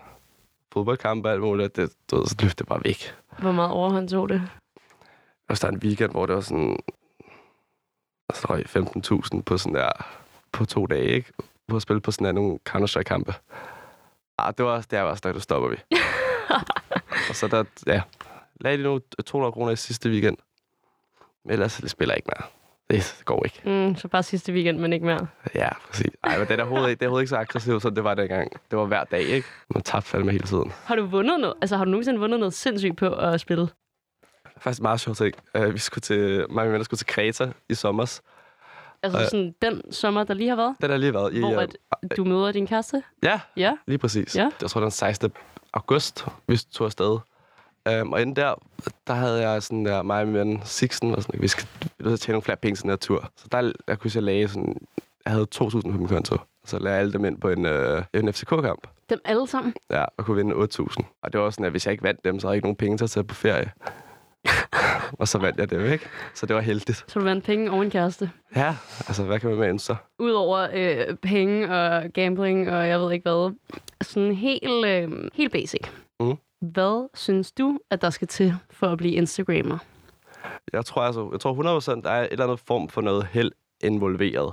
fodboldkampe og alt muligt. Det, du ved, så løb det bare væk. hvor meget overhånd tog det? Og så der en weekend, hvor det var sådan... Der var 15.000 på sådan der... På to dage, ikke? På at spille på sådan der nogle Counter-Strike-kampe. Ah, det var også der, var der, der stopper vi. og så der, ja... Lagde de nu 200 kroner i sidste weekend. Men ellers det spiller jeg ikke mere. Det, går ikke. Mm, så bare sidste weekend, men ikke mere. Ja, præcis. Ej, men det er overhovedet ikke, det er overhovedet ikke så aggressivt, som det var dengang. Det var hver dag, ikke? Man tabte fandme hele tiden. Har du vundet noget? Altså, har du nogensinde vundet noget sindssygt på at spille? Faktisk meget sjov ting. Uh, vi skulle til, mig og mine venner skulle til Kreta i sommer. Altså Øh. sådan den sommer, der lige har været? Den har lige været i... Hvor øh, at du møder din kæreste? Ja, Ja. Lige præcis. Ja. Jeg tror, det var den 16. august, vi tog afsted. Um, og inden der, der havde jeg sådan der, mig og min ven Sixten, og sådan, vi skal vi skal tjene nogle flere penge til tur. Så der jeg kunne jeg lagde sådan, jeg havde 2.000 på min konto. Så lagde jeg alle dem ind på en, øh, en FCK-kamp. Dem alle sammen? Ja, og kunne vinde 8.000. Og det var også sådan, at hvis jeg ikke vandt dem, så havde jeg ikke nogen penge til at tage på ferie. og så vandt jeg dem, ikke? Så det var heldigt. Så du vandt penge og en kæreste? Ja, altså hvad kan man med ønske sig? Udover øh, penge og gambling og jeg ved ikke hvad. Sådan helt, øh, helt basic. Mhm. Hvad synes du, at der skal til for at blive Instagrammer? Jeg tror, altså, jeg tror 100% der er et eller andet form for noget held involveret.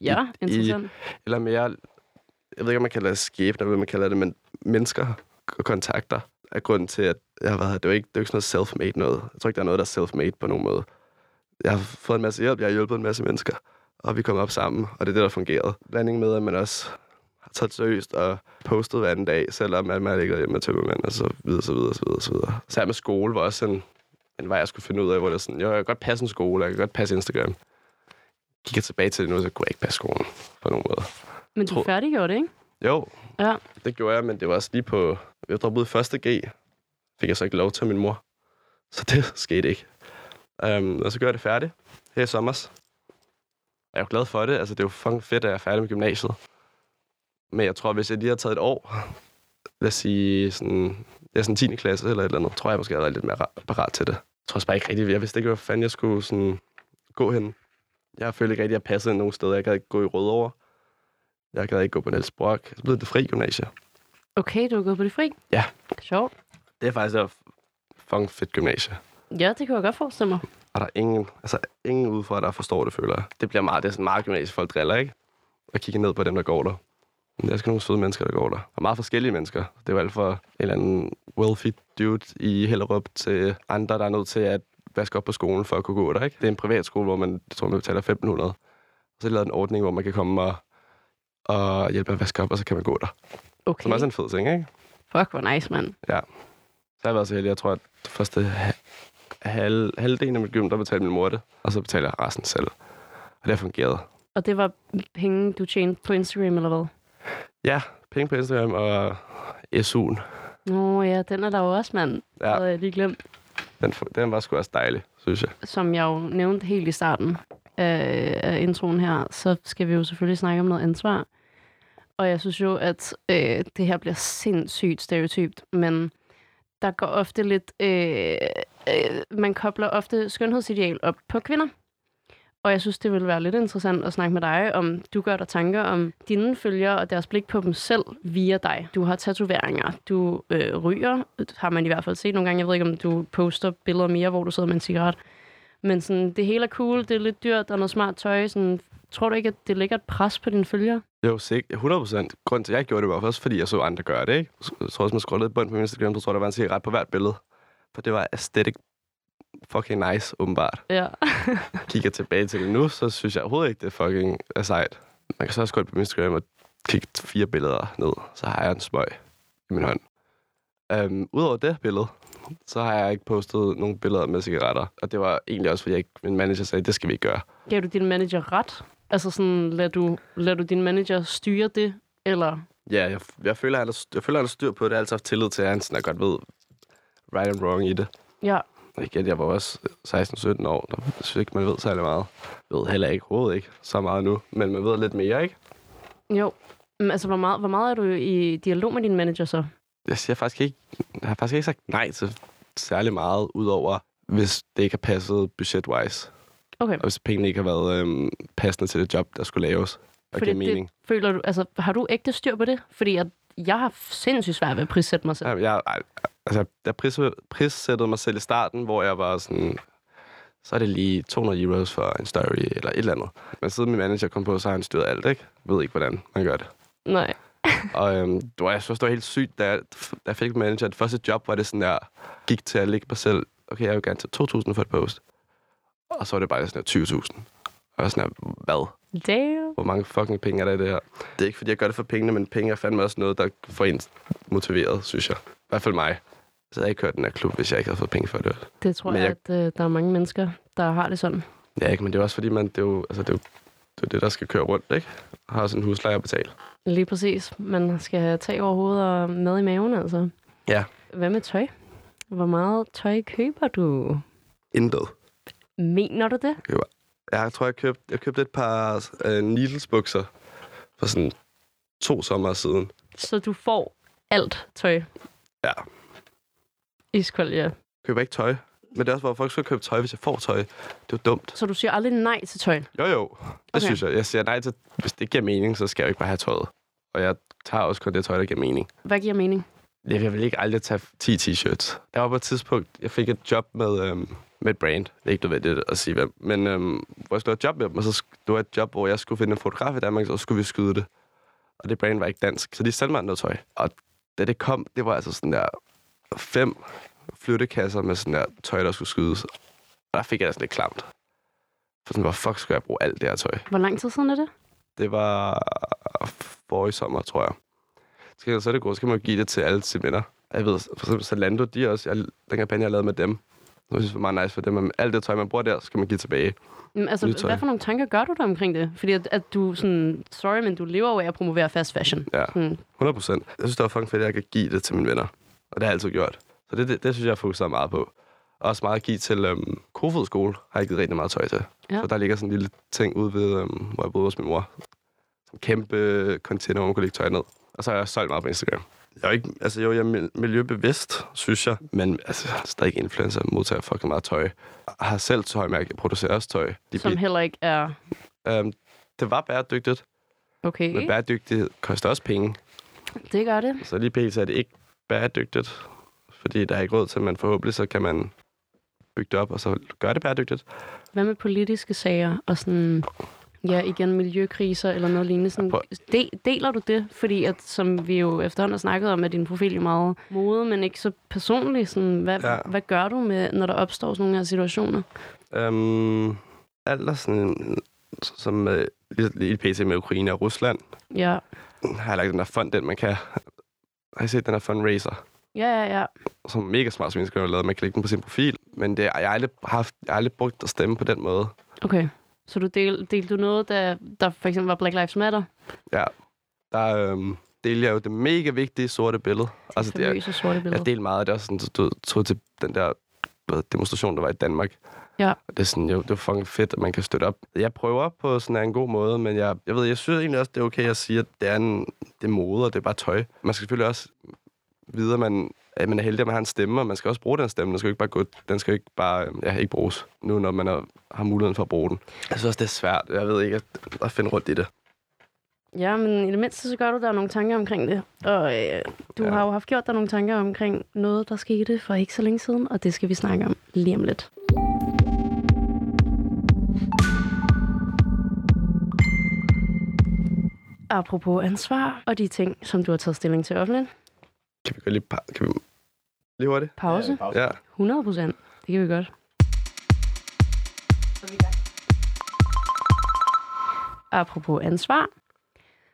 Ja, I- interessant. eller mere, jeg ved ikke, om man kalder det skæbne, eller hvad man kalder det, men mennesker og kontakter er grunden til, at jeg har været her. Det er jo ikke, det er jo ikke sådan noget self-made noget. Jeg tror ikke, der er noget, der er self-made på nogen måde. Jeg har fået en masse hjælp, jeg har hjulpet en masse mennesker, og vi kommer op sammen, og det er det, der fungerede. Blanding med, at man også har taget seriøst og postet hver anden dag, selvom man ligger hjemme med tømmermænd, og så videre, så videre, så videre, så videre. Så med skole var også en, en vej, jeg skulle finde ud af, hvor det er sådan, jo, jeg kan godt passe en skole, jeg kan godt passe Instagram. Kigger tilbage til det nu, så kunne jeg ikke passe skolen på nogen måde. Men du færdiggjorde det, ikke? Jo, Ja. det gjorde jeg, men det var også lige på... Jeg droppede første G. Fik jeg så ikke lov til min mor. Så det skete ikke. Um, og så gjorde jeg det færdigt her i sommer. Og jeg er jo glad for det. Altså, det er jo fucking fedt, at jeg er færdig med gymnasiet. Men jeg tror, hvis jeg lige har taget et år, lad os sige sådan, ja, sådan 10. klasse eller et eller andet, tror jeg måske, jeg været lidt mere ra- parat til det. Jeg tror også bare ikke rigtigt, jeg vidste ikke, hvor fanden jeg skulle sådan, gå hen. Jeg følte ikke rigtig, at jeg passede ind nogen steder. Jeg gad ikke gå i Rødovre. Jeg gad ikke gå på Niels Brock. Så blev det fri gymnasie. Okay, du er gået på det fri? Ja. Sjovt. Det er faktisk et fucking fedt gymnasie. Ja, det kan jeg godt forestille mig. Og der er ingen, altså ingen udefra, der forstår det, føler jeg. Det bliver meget, det er sådan meget gymnasie, folk driller, ikke? Og kigger ned på dem, der går der. Der er sgu nogle søde mennesker, der går der. Og meget forskellige mennesker. Det er jo alt fra en eller anden wealthy dude i Hellerup til andre, der er nødt til at vaske op på skolen for at kunne gå der, ikke? Det er en privat skole, hvor man, jeg tror, man betaler 1500. Og så er lavet en ordning, hvor man kan komme og, og hjælpe med at vaske op, og så kan man gå der. Okay. Som også er en fed ting, ikke? Fuck, hvor nice, mand. Ja. Så har jeg været så heldig. Jeg tror, at det første ha- halv, halvdelen af mit gym, der betalte min mor det. Og så betaler jeg resten selv. Og det har fungeret. Og det var penge, du tjente på Instagram, eller hvad? Ja, penge på Instagram og SU'en. Nå ja, den er der jo også, mand. Ja. Ja. havde jeg lige glemt. Den, den var sgu også dejlig, synes jeg. Som jeg jo nævnte helt i starten af, af introen her, så skal vi jo selvfølgelig snakke om noget ansvar. Og jeg synes jo, at øh, det her bliver sindssygt stereotypt, men der går ofte lidt... Øh, øh, man kobler ofte skønhedsideal op på kvinder. Og jeg synes, det ville være lidt interessant at snakke med dig, om du gør dig tanker om dine følgere og deres blik på dem selv via dig. Du har tatoveringer, du øh, ryger, har man i hvert fald set nogle gange. Jeg ved ikke, om du poster billeder mere, hvor du sidder med en cigaret. Men sådan, det hele er cool, det er lidt dyrt, der er noget smart tøj. Sådan, tror du ikke, at det lægger et pres på dine følgere? Jo, sikkert. 100 procent. Grunden til, at jeg gjorde det, var også, fordi jeg så andre gøre det, ikke? Jeg tror også, man scrollede et bund på min Instagram, så tror jeg, der var en cigaret på hvert billede. For det var aesthetic fucking nice, åbenbart. Ja. Kigger tilbage til det nu, så synes jeg overhovedet ikke, det er fucking er sejt. Man kan så også gå ind på min Instagram og kigge fire billeder ned, så har jeg en smøg i min hånd. Um, Udover det billede, så har jeg ikke postet nogle billeder med cigaretter. Og det var egentlig også, fordi jeg ikke, min manager sagde, det skal vi ikke gøre. Gav du din manager ret? Altså sådan, lad du, lad du din manager styre det? Eller Ja, jeg, jeg, føler, han er, jeg føler, han er styr på det. Jeg har altid haft tillid til, at han sådan er godt ved right and wrong i det. ja, Og igen, jeg var også 16-17 år. Der synes jeg ikke, man ved særlig meget. Jeg ved heller ikke, overhovedet ikke så meget nu. Men man ved lidt mere, ikke? jo. Men altså, hvor meget, hvor meget er du i dialog med din manager så? Jeg, siger faktisk ikke, jeg har faktisk ikke sagt nej til særlig meget, udover hvis det ikke har passet budget-wise. Okay. Og hvis pengene ikke har været øhm, passende til det job, der skulle laves. Og Fordi give mening. det føler du, altså, har du ægte styr på det? Fordi at jeg har sindssygt svært ved at prissætte mig selv. Ja, jeg, ej, altså, jeg pris, prissættede mig selv i starten, hvor jeg var sådan, så er det lige 200 euros for en story eller et eller andet. Men siden min manager kom på, så har han styret alt, ikke? Jeg ved ikke, hvordan man gør det. Nej. Og øhm, det var, jeg synes, det var helt sygt, da jeg, da jeg fik manager. Det første job var det sådan der, gik til at lægge mig selv, okay, jeg vil gerne tage 2.000 for et post. Og så var det bare sådan der 20.000. Og jeg sådan der, hvad? Damn. Hvor mange fucking penge er der i det her? Det er ikke, fordi jeg gør det for pengene, men penge er fandme også noget, der får en motiveret, synes jeg. I hvert fald mig. Så havde jeg ikke kørt den her klub, hvis jeg ikke havde fået penge for det. Det tror Men jeg, jeg- at øh, der er mange mennesker, der har det sådan. Ja, ikke, men det er også fordi, man, det er jo, altså, det er jo det, er jo det, der skal køre rundt, ikke? Og har sådan en husleje at betale. Lige præcis. Man skal have tag over hovedet og mad i maven, altså. Ja. Hvad med tøj? Hvor meget tøj køber du? Intet. Mener du det? Jeg tror, jeg købte, jeg købte et par øh, Needles-bukser for sådan to sommer siden. Så du får alt tøj? Ja. Iskold, ja. Jeg køber ikke tøj. Men det er også, hvor folk skal købe tøj, hvis jeg får tøj. Det er jo dumt. Så du siger aldrig nej til tøj? Jo, jo. Det Okay. synes jeg. Jeg siger nej til, hvis det giver mening, så skal jeg jo ikke bare have tøjet. Og jeg tager også kun det tøj, der giver mening. Hvad giver mening? Jeg vil ikke aldrig tage 10 t-shirts. Der var på et tidspunkt, jeg fik et job med, øhm, med et brand. Det er ikke nødvendigt at sige hvem. Men øhm, hvor jeg skulle have et job med dem, og så det var et job, hvor jeg skulle finde en fotograf i Danmark, og så skulle vi skyde det. Og det brand var ikke dansk, så de sendte mig noget tøj. Og da det kom, det var altså sådan der fem flyttekasser med sådan der tøj, der skulle skydes. Og der fik jeg det sådan lidt klamt. For sådan, hvor fuck skulle jeg bruge alt det her tøj? Hvor lang tid siden er det? Det var forrige sommer, tror jeg. Så, så er det godt, så kan man jo give det til alle sine venner. Jeg ved, for eksempel Zalando, de også, jeg, den kampagne, jeg lavet med dem, jeg synes, det var meget nice for dem. Men alt det tøj, man bruger der, skal man give tilbage. Jamen, altså, Nyt tøj. hvad for nogle tanker gør du der omkring det? Fordi at, at du sådan, sorry, men du lever jo af at promovere fast fashion. Ja, Hmm. 100 procent. Jeg synes, det var fucking fedt, at jeg kan give det til mine venner. Og det har jeg altid gjort. Så det, det, det synes jeg, jeg fokuserer meget på. Også meget at give til øhm, Kofod skole, har jeg givet rigtig meget tøj til. Ja. Så der ligger sådan en lille ting ude ved, øhm, hvor jeg boede hos min mor. En kæmpe container, hvor man kunne lægge tøj ned. Og så har jeg solgt meget på Instagram. Jeg er ikke, altså jo, jeg er mil- miljøbevidst, synes jeg, men altså, jeg er stadig influencer, modtager fucking meget tøj. Jeg har selv tøjmærke, jeg producerer også tøj. De Som heller ikke er øhm, det var bæredygtigt, okay. men bæredygtighed koster også penge. Det gør det. Så lige pt. er det ikke bæredygtigt, fordi der er ikke råd til, men forhåbentlig så kan man bygge det op, og så gøre det bæredygtigt. Hvad med politiske sager og sådan, ja, igen miljøkriser eller noget lignende? Sådan, de, deler du det? Fordi at, som vi jo efterhånden har snakket om, at din profil er meget mode, men ikke så personlig. Sådan, hvad, ja. Hvad gør du med, når der opstår sådan nogle her situationer? Øhm, alt er sådan, som øh, lige, lige pt. med Ukraine og Rusland, Ja, har jeg lagt den der fond, den man kan. Har I set den der fundraiser? ja, ja. ja. Som er mega smart, som Instagram har lavet. Man kan lægge den på sin profil. Men det, jeg, har aldrig haft, jeg har aldrig brugt at stemme på den måde. Okay. Så du del, delte du noget, da der for eksempel var Black Lives Matter? Ja, der øhm, delte jeg jo det mega vigtige sorte billede. Altså, det, Famøse sorte billede. jeg delte meget af det også. Sådan, så du tog til den der hvad, demonstration, der var i Danmark. Ja. Og det er sådan, jo, det var fucking fedt, at man kan støtte op. Jeg prøver på sådan en god måde, men jeg, jeg ved, jeg synes egentlig også, det er okay at sige, at det er, en, det er mode, og det er bare tøj. Man skal selvfølgelig også vide, at man, at man er heldig, at man har en stemme, og man skal også bruge den stemme. Den skal jo ikke bare gå, den skal jo ikke bare ja, ikke bruges, nu når man er, har muligheden for at bruge den. Jeg synes også, det er svært. Jeg ved ikke at, at finde rundt i det. Ja, men i det mindste så gør du der nogle tanker omkring det. Og øh, du. Ja. har jo haft gjort dig nogle tanker omkring noget, der skete for ikke så længe siden, og det skal vi snakke om lige om lidt. Apropos ansvar og de ting, som du har taget stilling til offentligt. Kan vi gå lige, pa- kan vi, lige hurtigt? Pause. Ja. 100 procent. Det kan vi godt. Apropos ansvar,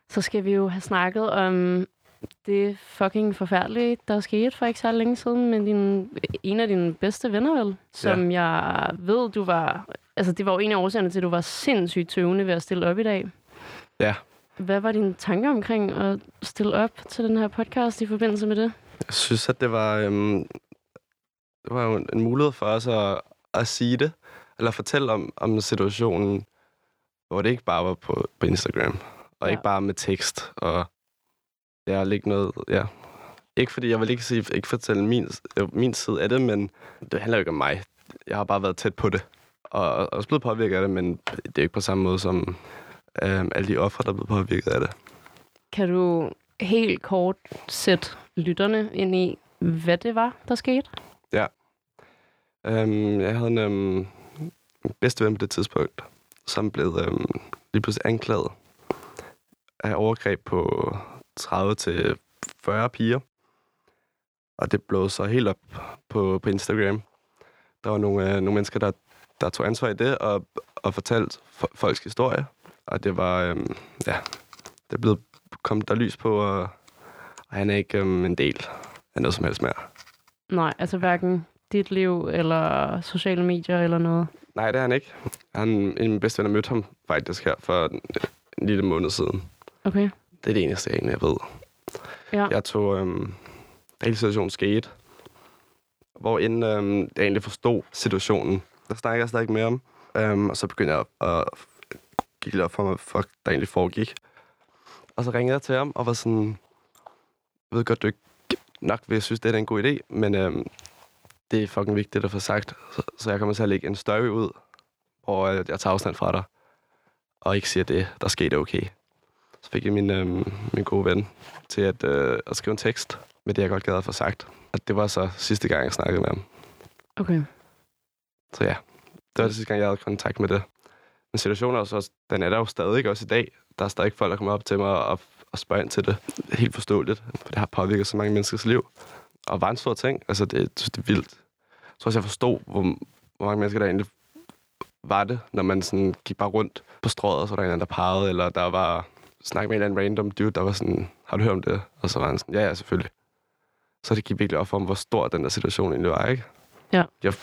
så skal vi jo have snakket om det fucking forfærdelige, der skete for ikke så længe siden med din, en af dine bedste venner, vel? Som ja. jeg ved, du var... Altså, det var jo en af årsagerne til, at du var sindssygt tøvende ved at stille op i dag. Ja. Hvad var dine tanker omkring at stille op til den her podcast i forbindelse med det? Jeg synes, at det var, øhm, det var jo en, en mulighed for os at, at sige det, eller fortælle om, om situationen, hvor det ikke bare var på, på Instagram, og Ja. ikke bare med tekst, og ja, lægge noget, ja. Ikke fordi jeg vil ikke, sige, ikke fortælle min, min side af det, men det handler jo ikke om mig. Jeg har bare været tæt på det, og, og også blevet påvirket af det, men det er ikke på samme måde som øhm, alle de ofre, der er blevet påvirket af det. Kan du helt kort sætte lytterne ind i, hvad det var, der skete? Øhm, jeg havde en øhm, bedste ven på det tidspunkt, som blev øhm, lige pludselig anklaget af overgreb på 30 til 40 piger. Og det blev så helt op på, på Instagram. Der var nogle, øh, nogle mennesker, der, der tog ansvar i det og, og fortalte fo- folks historie. Og det var, øhm, ja, det blev kom der lys på, og, og han er ikke øhm, en del af noget som helst mere. Nej, altså hverken dit liv eller sociale medier eller noget. Nej, det er han ikke. Han, en af mine bedste venner mødte ham faktisk her for en, en lille måned siden. Okay. Det er det eneste, jeg egentlig ved. Ja. Jeg tog, øhm, da hele situationen skete, hvor inden øhm, jeg egentlig forstod situationen, der snakkede jeg stadig med om. Øhm, og så begyndte jeg at, at gik lidt op for mig, hvad der egentlig foregik. Og så ringede jeg til ham og var sådan, jeg ved godt, du ikke nok vil synes, det er en god idé, men øhm, det er fucking vigtigt at få sagt. Så, så jeg kommer til at lægge en story ud, hvor øh, jeg tager afstand fra dig, og ikke siger det, der skete okay. Så fik jeg min, øhm, min gode ven til at, øh, at skrive en tekst med det, jeg godt gad at få sagt. Og det var så sidste gang, jeg snakkede med ham. Okay. Så ja, det var det sidste gang, jeg havde kontakt med det. Men situationen er også, den er der jo stadig også i dag. Der er stadig folk, der kommer op til mig og, og spørger ind til det. Helt forståeligt, for det har påvirket så mange menneskers liv. Og var en stor ting. Altså, det, det er vildt. Jeg tror også, jeg forstod, hvor, hvor mange mennesker der egentlig var det, når man sådan gik bare rundt på strået, og så var der en eller anden, der pegede, eller der var snak med en eller anden random dude, der var sådan, har du hørt om det? Og så var han sådan, ja, ja, selvfølgelig. Så det gik virkelig op for mig, hvor stor den der situation egentlig var, ikke? Ja. Jeg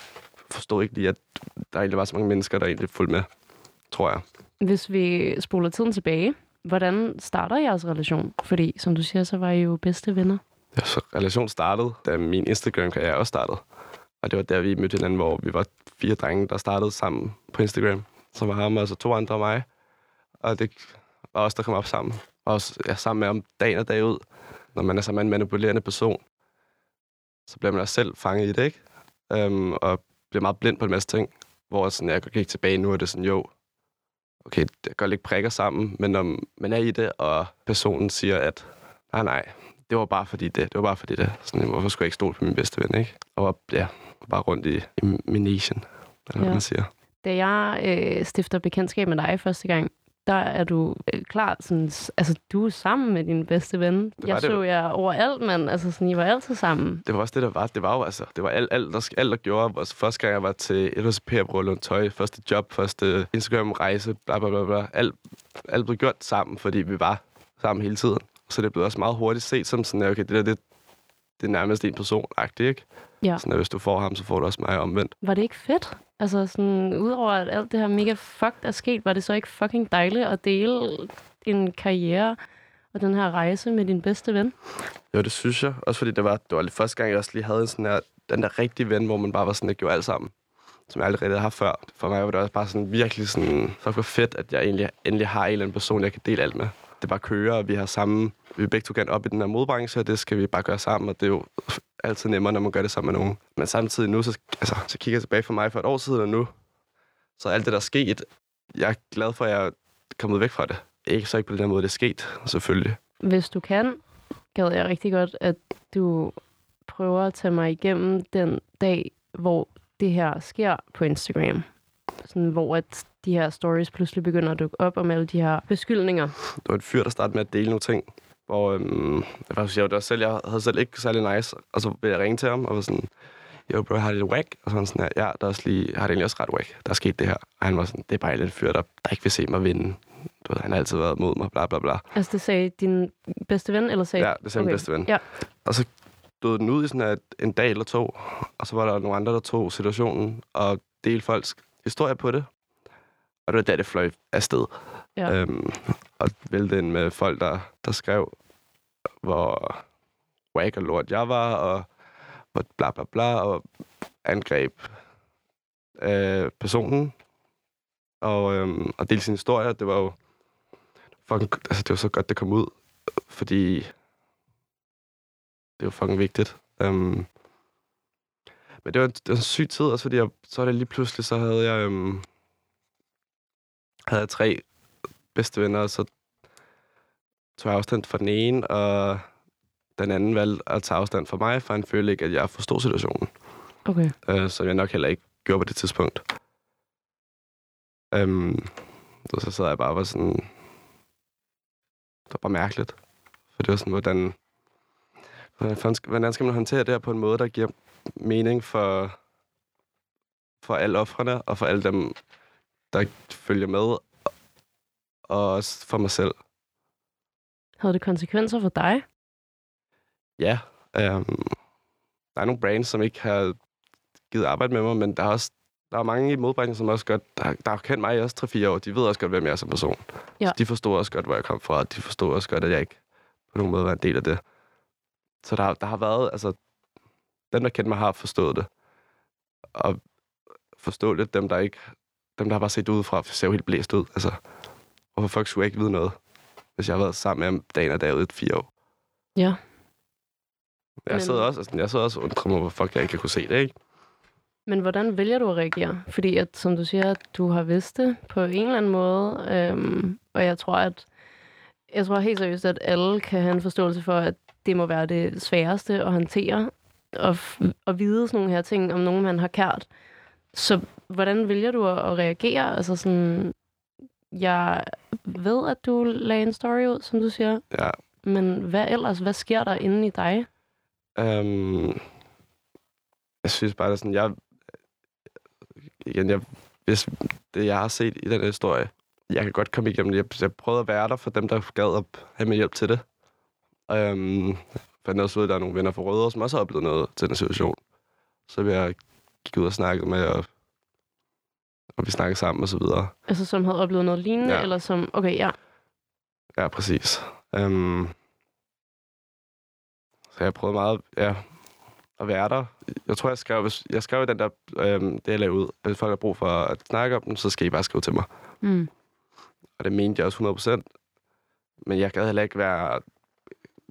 forstod ikke lige, at der egentlig var så mange mennesker, der egentlig fulgte med, tror jeg. Hvis vi spoler tiden tilbage, hvordan starter jeres relation? Fordi, som du siger, så var I jo bedste venner. Ja, så relationen startede, da min Instagram-karriere også startede. Og det var der, vi mødte hinanden, hvor vi var fire drenge, der startede sammen på Instagram. Så var ham og så to andre og mig. Og det var os, der kom op sammen. Og også ja, sammen med ham dagen og dag ud. når man er sammen med en manipulerende person, så bliver man også selv fanget i det, ikke? Øhm, og bliver meget blind på en masse ting. Hvor sådan, jeg gik tilbage nu, er det sådan, jo, okay, det gør ikke prikker sammen, men når man er i det, og personen siger, at nej, nej, det var bare fordi det, det var bare fordi det. Sådan, hvorfor skulle jeg ikke stole på min bedste ven, ikke? Og ja, bare rundt i, i min nation, eller ja. hvad man siger. Da jeg øh, stifter bekendtskab med dig første gang, der er du øh, klar, sådan, altså du er sammen med din bedste ven. Jeg det. så jer overalt, men altså sådan, I var altid sammen. Det var også det, der var. Det var jo altså, det var alt, alt, der, alt, der gjorde. Altså, første gang jeg var til LHCP og bruge tøj, første job, første Instagram-rejse, bla bla bla bla. Alt, alt blev gjort sammen, fordi vi var sammen hele tiden. Så det blev også meget hurtigt set som sådan, okay, det der, det, det er nærmest en person ikke? Ja. Sådan, at hvis du får ham, så får du også mig omvendt. Var det ikke fedt? Altså sådan, udover at alt det her mega fucked er sket, var det så ikke fucking dejligt at dele en karriere og den her rejse med din bedste ven? Jo, det synes jeg. Også fordi det var, det var det første gang, jeg også lige havde sådan her, den der rigtige ven, hvor man bare var sådan, at gjorde alt sammen. Som jeg aldrig rigtig har haft før. For mig var det også bare sådan virkelig sådan, så var fedt, at jeg egentlig, endelig har en eller anden person, jeg kan dele alt med. Det bare kører, og vi har samme, vi er begge to gerne op i den her modbranche, og det skal vi bare gøre sammen, og det er jo altid nemmere, når man gør det sammen med nogen. Men samtidig nu, så, altså, så kigger jeg tilbage for mig for et år siden og nu, så alt det, der er sket, jeg er glad for, at jeg er kommet væk fra det. Ikke så ikke på den måde, det er sket, selvfølgelig. Hvis du kan, gad jeg rigtig godt, at du prøver at tage mig igennem den dag, hvor det her sker på Instagram. Sådan, hvor at de her stories pludselig begynder at dukke op om alle de her beskyldninger. Det var et fyr, der startede med at dele nogle ting, hvor øhm, jeg det var selv, jeg havde selv ikke særlig nice, og så ville jeg ringe til ham, og var sådan, jo bro, har det lidt whack? Og så sådan, ja, der er også lige, har det egentlig også ret whack. Der er sket det her. Og han var sådan, det er bare en fyr, der, der ikke vil se mig vinde. Du ved, han har altid været mod mig, bla bla bla. Altså det sagde din bedste ven, eller sagde... Ja, det sagde okay. min bedste ven. Ja. Og så døde den ud i sådan et, en dag eller to, og så var der nogle andre, der tog situationen og delte folks historie på det. Og det var da, det fløj afsted. Ja. Øhm, og vælte ind med folk, der, der skrev, hvor whack og lort jeg var, og hvor bla bla bla, og angreb øh, personen, og, øhm, og dele sin historie. Det var jo fucking, altså, det var så godt, det kom ud, fordi det var fucking vigtigt. Um, men det var, det var en syg tid, også fordi jeg, så er det lige pludselig, så havde jeg, øhm, havde jeg tre bedste venner, og så tog jeg afstand fra den ene, og den anden valgte at tage afstand fra mig, for han følte ikke, at jeg forstod situationen. Okay. Uh, som jeg nok heller ikke gjorde på det tidspunkt. Um, så, så sad jeg bare og var sådan... Det var bare mærkeligt. For det var sådan, hvordan... Hvordan, hvordan skal man håndtere det her på en måde, der giver mening for, for alle offrene og for alle dem, der følger med, og også for mig selv. Havde det konsekvenser for dig? Ja. Um, der er nogle brands, som ikke har givet arbejde med mig, men der er også der er mange i modbranchen, som også godt, der, der har kendt mig i også 3-4 år. De ved også godt, hvem jeg er som person. Ja. Så de forstår også godt, hvor jeg kom fra. De forstår også godt, at jeg ikke på nogen måde var en del af det. Så der, der har været, altså, dem, der kender mig, har forstået det. Og forstå lidt dem, der ikke, dem, der har bare set udefra, ser jo helt blæst ud. Altså, hvorfor folk skulle ikke vide noget, hvis jeg har været sammen med ham dagen og dagen i fire år. Ja. Jeg sidder også, altså, jeg sidder også og undrer mig, hvor fuck jeg ikke kunne se det, ikke? Men hvordan vælger du at reagere? Fordi at, som du siger, at du har vidst det på en eller anden måde, øhm, og jeg tror, at jeg tror helt seriøst, at alle kan have en forståelse for, at det må være det sværeste at håndtere, og, og vide sådan nogle her ting om nogen, man har kært. Så hvordan vælger du at, at reagere? Altså sådan, jeg ved, at du lagde en story ud, som du siger. Ja. Men hvad ellers? Hvad sker der inde i dig? Um, jeg synes bare, at sådan, jeg, igen, jeg, hvis det, jeg har set i den historie, jeg kan godt komme igennem det. Jeg, jeg prøvede at være der for dem, der gad at have med hjælp til det. Um, fandt også ud, at der er nogle venner fra Rødovre, som også har oplevet noget til den situation. Så vi har gik ud og snakket med, og, og vi snakkede sammen og så videre. Altså som havde oplevet noget lignende, Ja. eller som... Okay, ja. Ja, præcis. Um, så jeg prøvede meget, ja, at være der. Jeg tror, jeg skrev, hvis, jeg skrev i den der, øhm, det jeg lavede ud. Hvis folk har brug for at snakke om den, så skal I bare skrive til mig. Mm. Og det mente jeg også 100%. Men jeg gad heller ikke være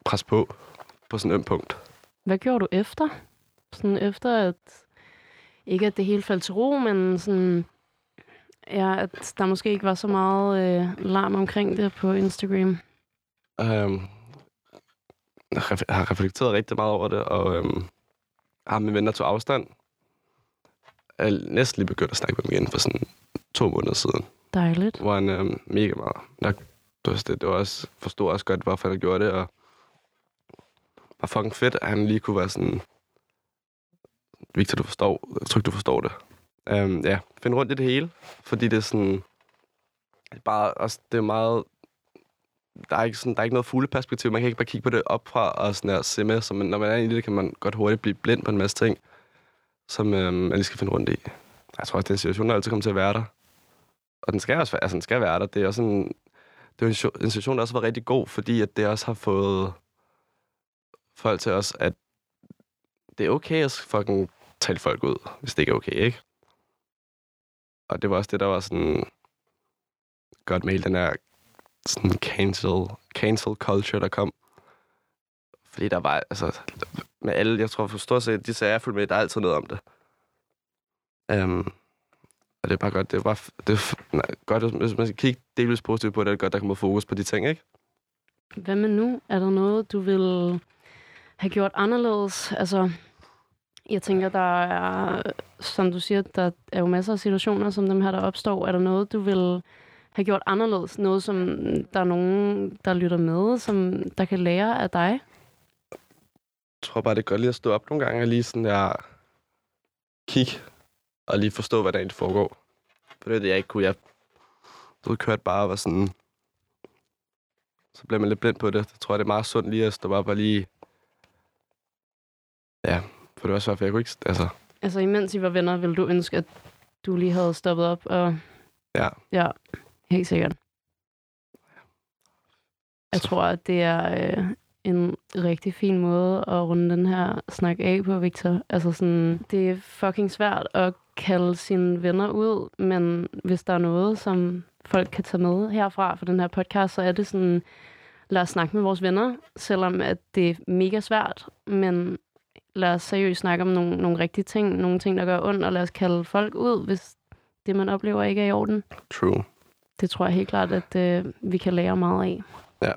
pres på. på sådan en øm punkt. Hvad gjorde du efter? Sådan efter, at... Ikke at det hele faldt til ro, men sådan... Ja, at der måske ikke var så meget øh, larm omkring det på Instagram. Øhm, jeg har reflekteret rigtig meget over det, og øhm, har mine venner tog afstand. Jeg er næsten lige begyndt at snakke med dem igen for sådan to måneder siden, Dejligt. hvor han øhm, mega meget. Der, det, var, det, det var også, forstod også godt, hvorfor han gjorde det, og var fucking fedt, at han lige kunne være sådan, Victor, du forstår, jeg tror ikke, du forstår det. Øhm, ja, finde rundt i det hele, fordi det er sådan, det er bare også, det er meget, der er ikke, sådan, der er ikke noget fugleperspektiv. Man kan ikke bare kigge på det op fra og sådan her, se med. Så man, når man er i det, kan man godt hurtigt blive blind på en masse ting, som øhm, man lige skal finde rundt i. Jeg tror også, den situation, der altid kommer til at være der. Og den skal også være, altså, den skal være der. Det er også en, det er en, en situation, der også var rigtig god, fordi at det også har fået folk til os, at det er okay at fucking tale folk ud, hvis det ikke er okay, ikke? Og det var også det, der var sådan godt med hele den her sådan cancel, cancel culture, der kom. Fordi der var, altså, med alle, jeg tror for stort set, de sager, jeg fulgte med, der er altid noget om det. Um, og det er bare godt, det er bare, det er nej, godt, hvis man skal kigge delvis positivt på det, er det godt, der kommer fokus på de ting, ikke? Hvad med nu? Er der noget, du vil have gjort anderledes? Altså, jeg tænker, der er, som du siger, der er jo masser af situationer, som dem her, der opstår. Er der noget, du vil have gjort anderledes? Noget, som der er nogen, der lytter med, som der kan lære af dig? Jeg tror bare, det gør lige at stå op nogle gange og lige sådan der kigge og lige forstå, hvad der egentlig foregår. For det er det, jeg ikke kunne. Jeg du kørt bare og var sådan... Så bliver man lidt blind på det. Jeg tror det er meget sundt lige at stå op og lige... Ja, for det var svært, for jeg kunne ikke... Altså, Altså, imens I var venner, ville du ønske, at du lige havde stoppet op og... Ja. Ja, helt sikkert. Jeg Så- tror, at det er øh, en rigtig fin måde at runde den her snak af på, Victor. Altså sådan, det er fucking svært at kalde sine venner ud, men hvis der er noget, som folk kan tage med herfra for den her podcast, så er det sådan, lad os snakke med vores venner, selvom at det er mega svært, men lad os seriøst snakke om nogle, nogle rigtige ting, nogle ting, der gør ondt, og lad os kalde folk ud, hvis det, man oplever, ikke er i orden. true. Det tror jeg helt klart, at øh, vi kan lære meget af. Ja.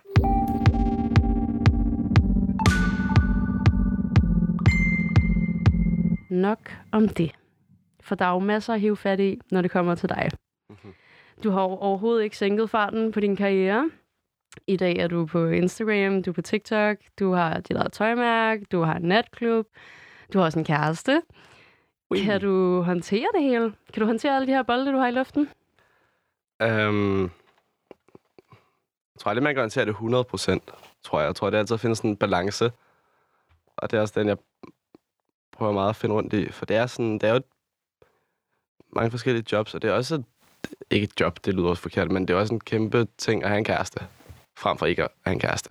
Nok om det. For der er jo masser at hive fat i, når det kommer til dig. Mhm. Du har overhovedet ikke sænket farten på din karriere. I dag er du på Instagram, du er på TikTok, du har dit eget tøjmærke, du har en natklub, du har også en kæreste. Kan du håndtere det hele? Kan du håndtere alle de her bolde, du har i luften? Um, jeg tror aldrig, man kan håndtere det 100 procent, tror jeg. Jeg tror, det altid findes sådan en balance. Og det er også den, jeg prøver meget at finde rundt i. For det er sådan, det er jo mange forskellige jobs, og det er også et, ikke et job, det lyder også forkert, men det er også en kæmpe ting at have en kæreste, frem for ikke at have en kæreste.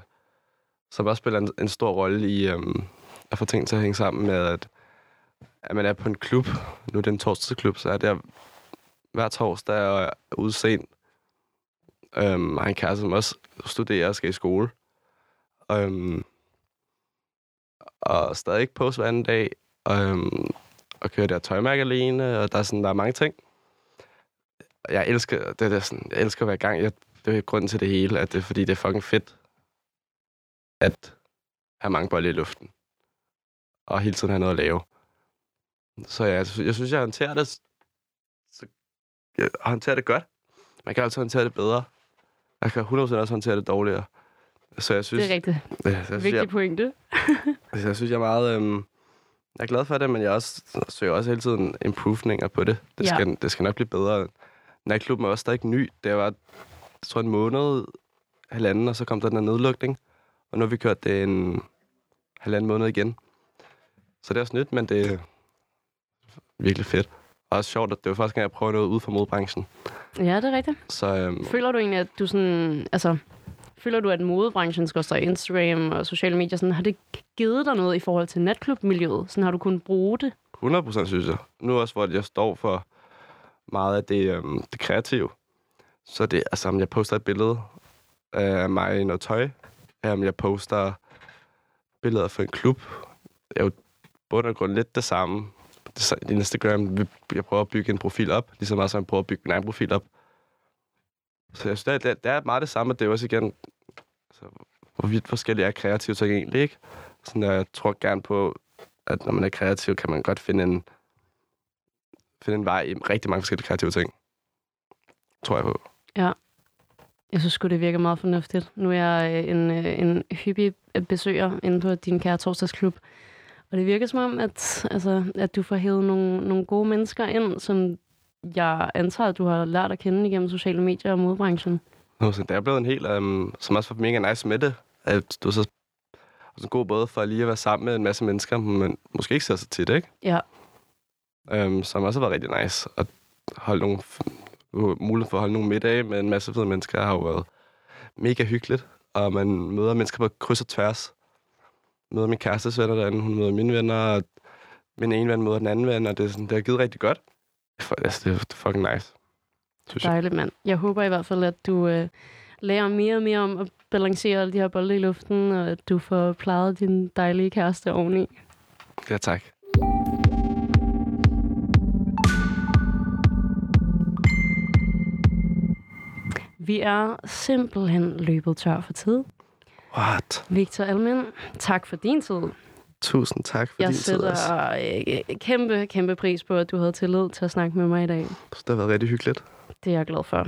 Som også spiller en, en stor rolle i øhm, at få ting til at hænge sammen med, at, at man er på en klub. Nu er det en torsdagsklub, så er det hver torsdag og er ude sent. Øhm, har en kæreste, som også studerer og skal i skole. Øhm, og stadig ikke på hver anden dag. Øhm, og kører der tøjmærke alene, og der er, sådan, der er mange ting. Jeg elsker, det er sådan, jeg elsker at være i gang. Jeg, er grunden til det hele, at det er, fordi det er fucking fedt, at have mange bolde i luften. Og hele tiden have noget at lave. Så ja, jeg, sy- jeg synes, jeg håndterer det så jeg håndterer det godt. Man kan altid håndtere det bedre. Jeg kan 100% også håndtere det dårligere. Så jeg synes, Det er rigtigt. Ja, jeg, synes, Vigtig jeg, pointe. altså, jeg synes, jeg er meget... Øhm, jeg er glad for det, men jeg også, søger også hele tiden improvninger på det. Det Ja. skal, det skal nok blive bedre. Natklubben er også stadig ny. Det var, jeg tror, en måned, halvanden, og så kom der den her nedlukning. Og nu har vi kørt det en halvanden måned igen. Så det er også nyt, men det er virkelig fedt. Og også sjovt, at det var første gang, jeg prøver noget ude for modbranchen. Ja, det er rigtigt. Så øhm, Føler du egentlig, at du sådan... Altså, føler du, at modebranchen skal Instagram og sociale medier, sådan, har det givet dig noget i forhold til natklubmiljøet? Sådan har du kunnet bruge det? 100% synes jeg. Nu også, hvor jeg står for meget af det, øhm, det kreative. Så det altså, om jeg poster et billede af mig i noget tøj, om jeg poster billeder for en klub. Det er jo bund og grund lidt det samme. Det er Instagram, jeg prøver at bygge en profil op, ligesom meget som jeg prøver at bygge min egen profil op. Så jeg synes, det er, det er meget det samme, det er også igen, altså, hvor vidt forskellige er kreative ting egentlig, ikke? Sådan, jeg tror gerne på, at når man er kreativ, kan man godt finde en, finde en vej i rigtig mange forskellige kreative ting. Tror jeg på. Jeg synes det virker meget fornuftigt. Nu er jeg øh, en, øh, en hyppig besøger inde på din kære torsdagsklub. Og det virker som om, at, altså, at du får hævet nogle, nogle gode mennesker ind, som jeg antager, at du har lært at kende igennem sociale medier og modebranchen. Nå, så det er blevet en helt, um, som også var mega nice med det. At du så, så god både for lige at være sammen med en masse mennesker, men måske ikke ser så tit, ikke? Ja. Um, som også har været rigtig nice. At holde nogle, mulighed for at holde nogle middage med en masse fede mennesker har jo været mega hyggeligt. Og man møder mennesker på kryds og tværs. Møder min kærestes venner derinde, hun møder mine venner, og min ene ven møder den anden ven, og det, er sådan, det har givet rigtig godt. For, altså, det er fucking nice. Synes. Dejligt, mand. Jeg håber i hvert fald, at du øh, lærer mere og mere om at balancere alle de her bolde i luften, og at du får plejet din dejlige kæreste oveni. Ja, tak. Vi er simpelthen løbet tør for tid. What? Victor Almen, tak for din tid. Tusind tak for Jeg din tid sætter også. øh, kæmpe, kæmpe pris på, at du havde tillid til at snakke med mig i dag. Det har været rigtig hyggeligt. Det er jeg glad for.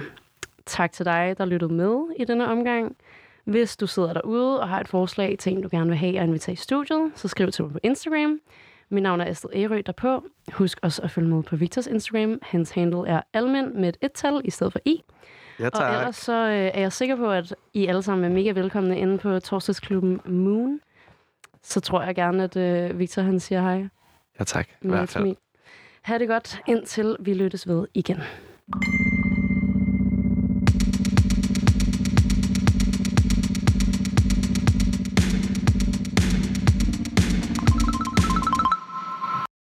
Tak til dig, der lyttede med i denne omgang. Hvis du sidder derude og har et forslag til en, du gerne vil have og invitere i studiet, så skriv til mig på Instagram. Mit navn er Astrid Ærø derpå. Husk også at følge med på Victors Instagram. Hans handle er almen med et et-tal i stedet for i. Ja, Og tak. ellers så øh, er jeg sikker på, at I alle sammen er mega velkomne inde på torsdagsklubben Moon. Så tror jeg gerne, at øh, Victor han siger hej. Ja, tak. I hvert fald. Ha' det godt, indtil vi lyttes ved igen.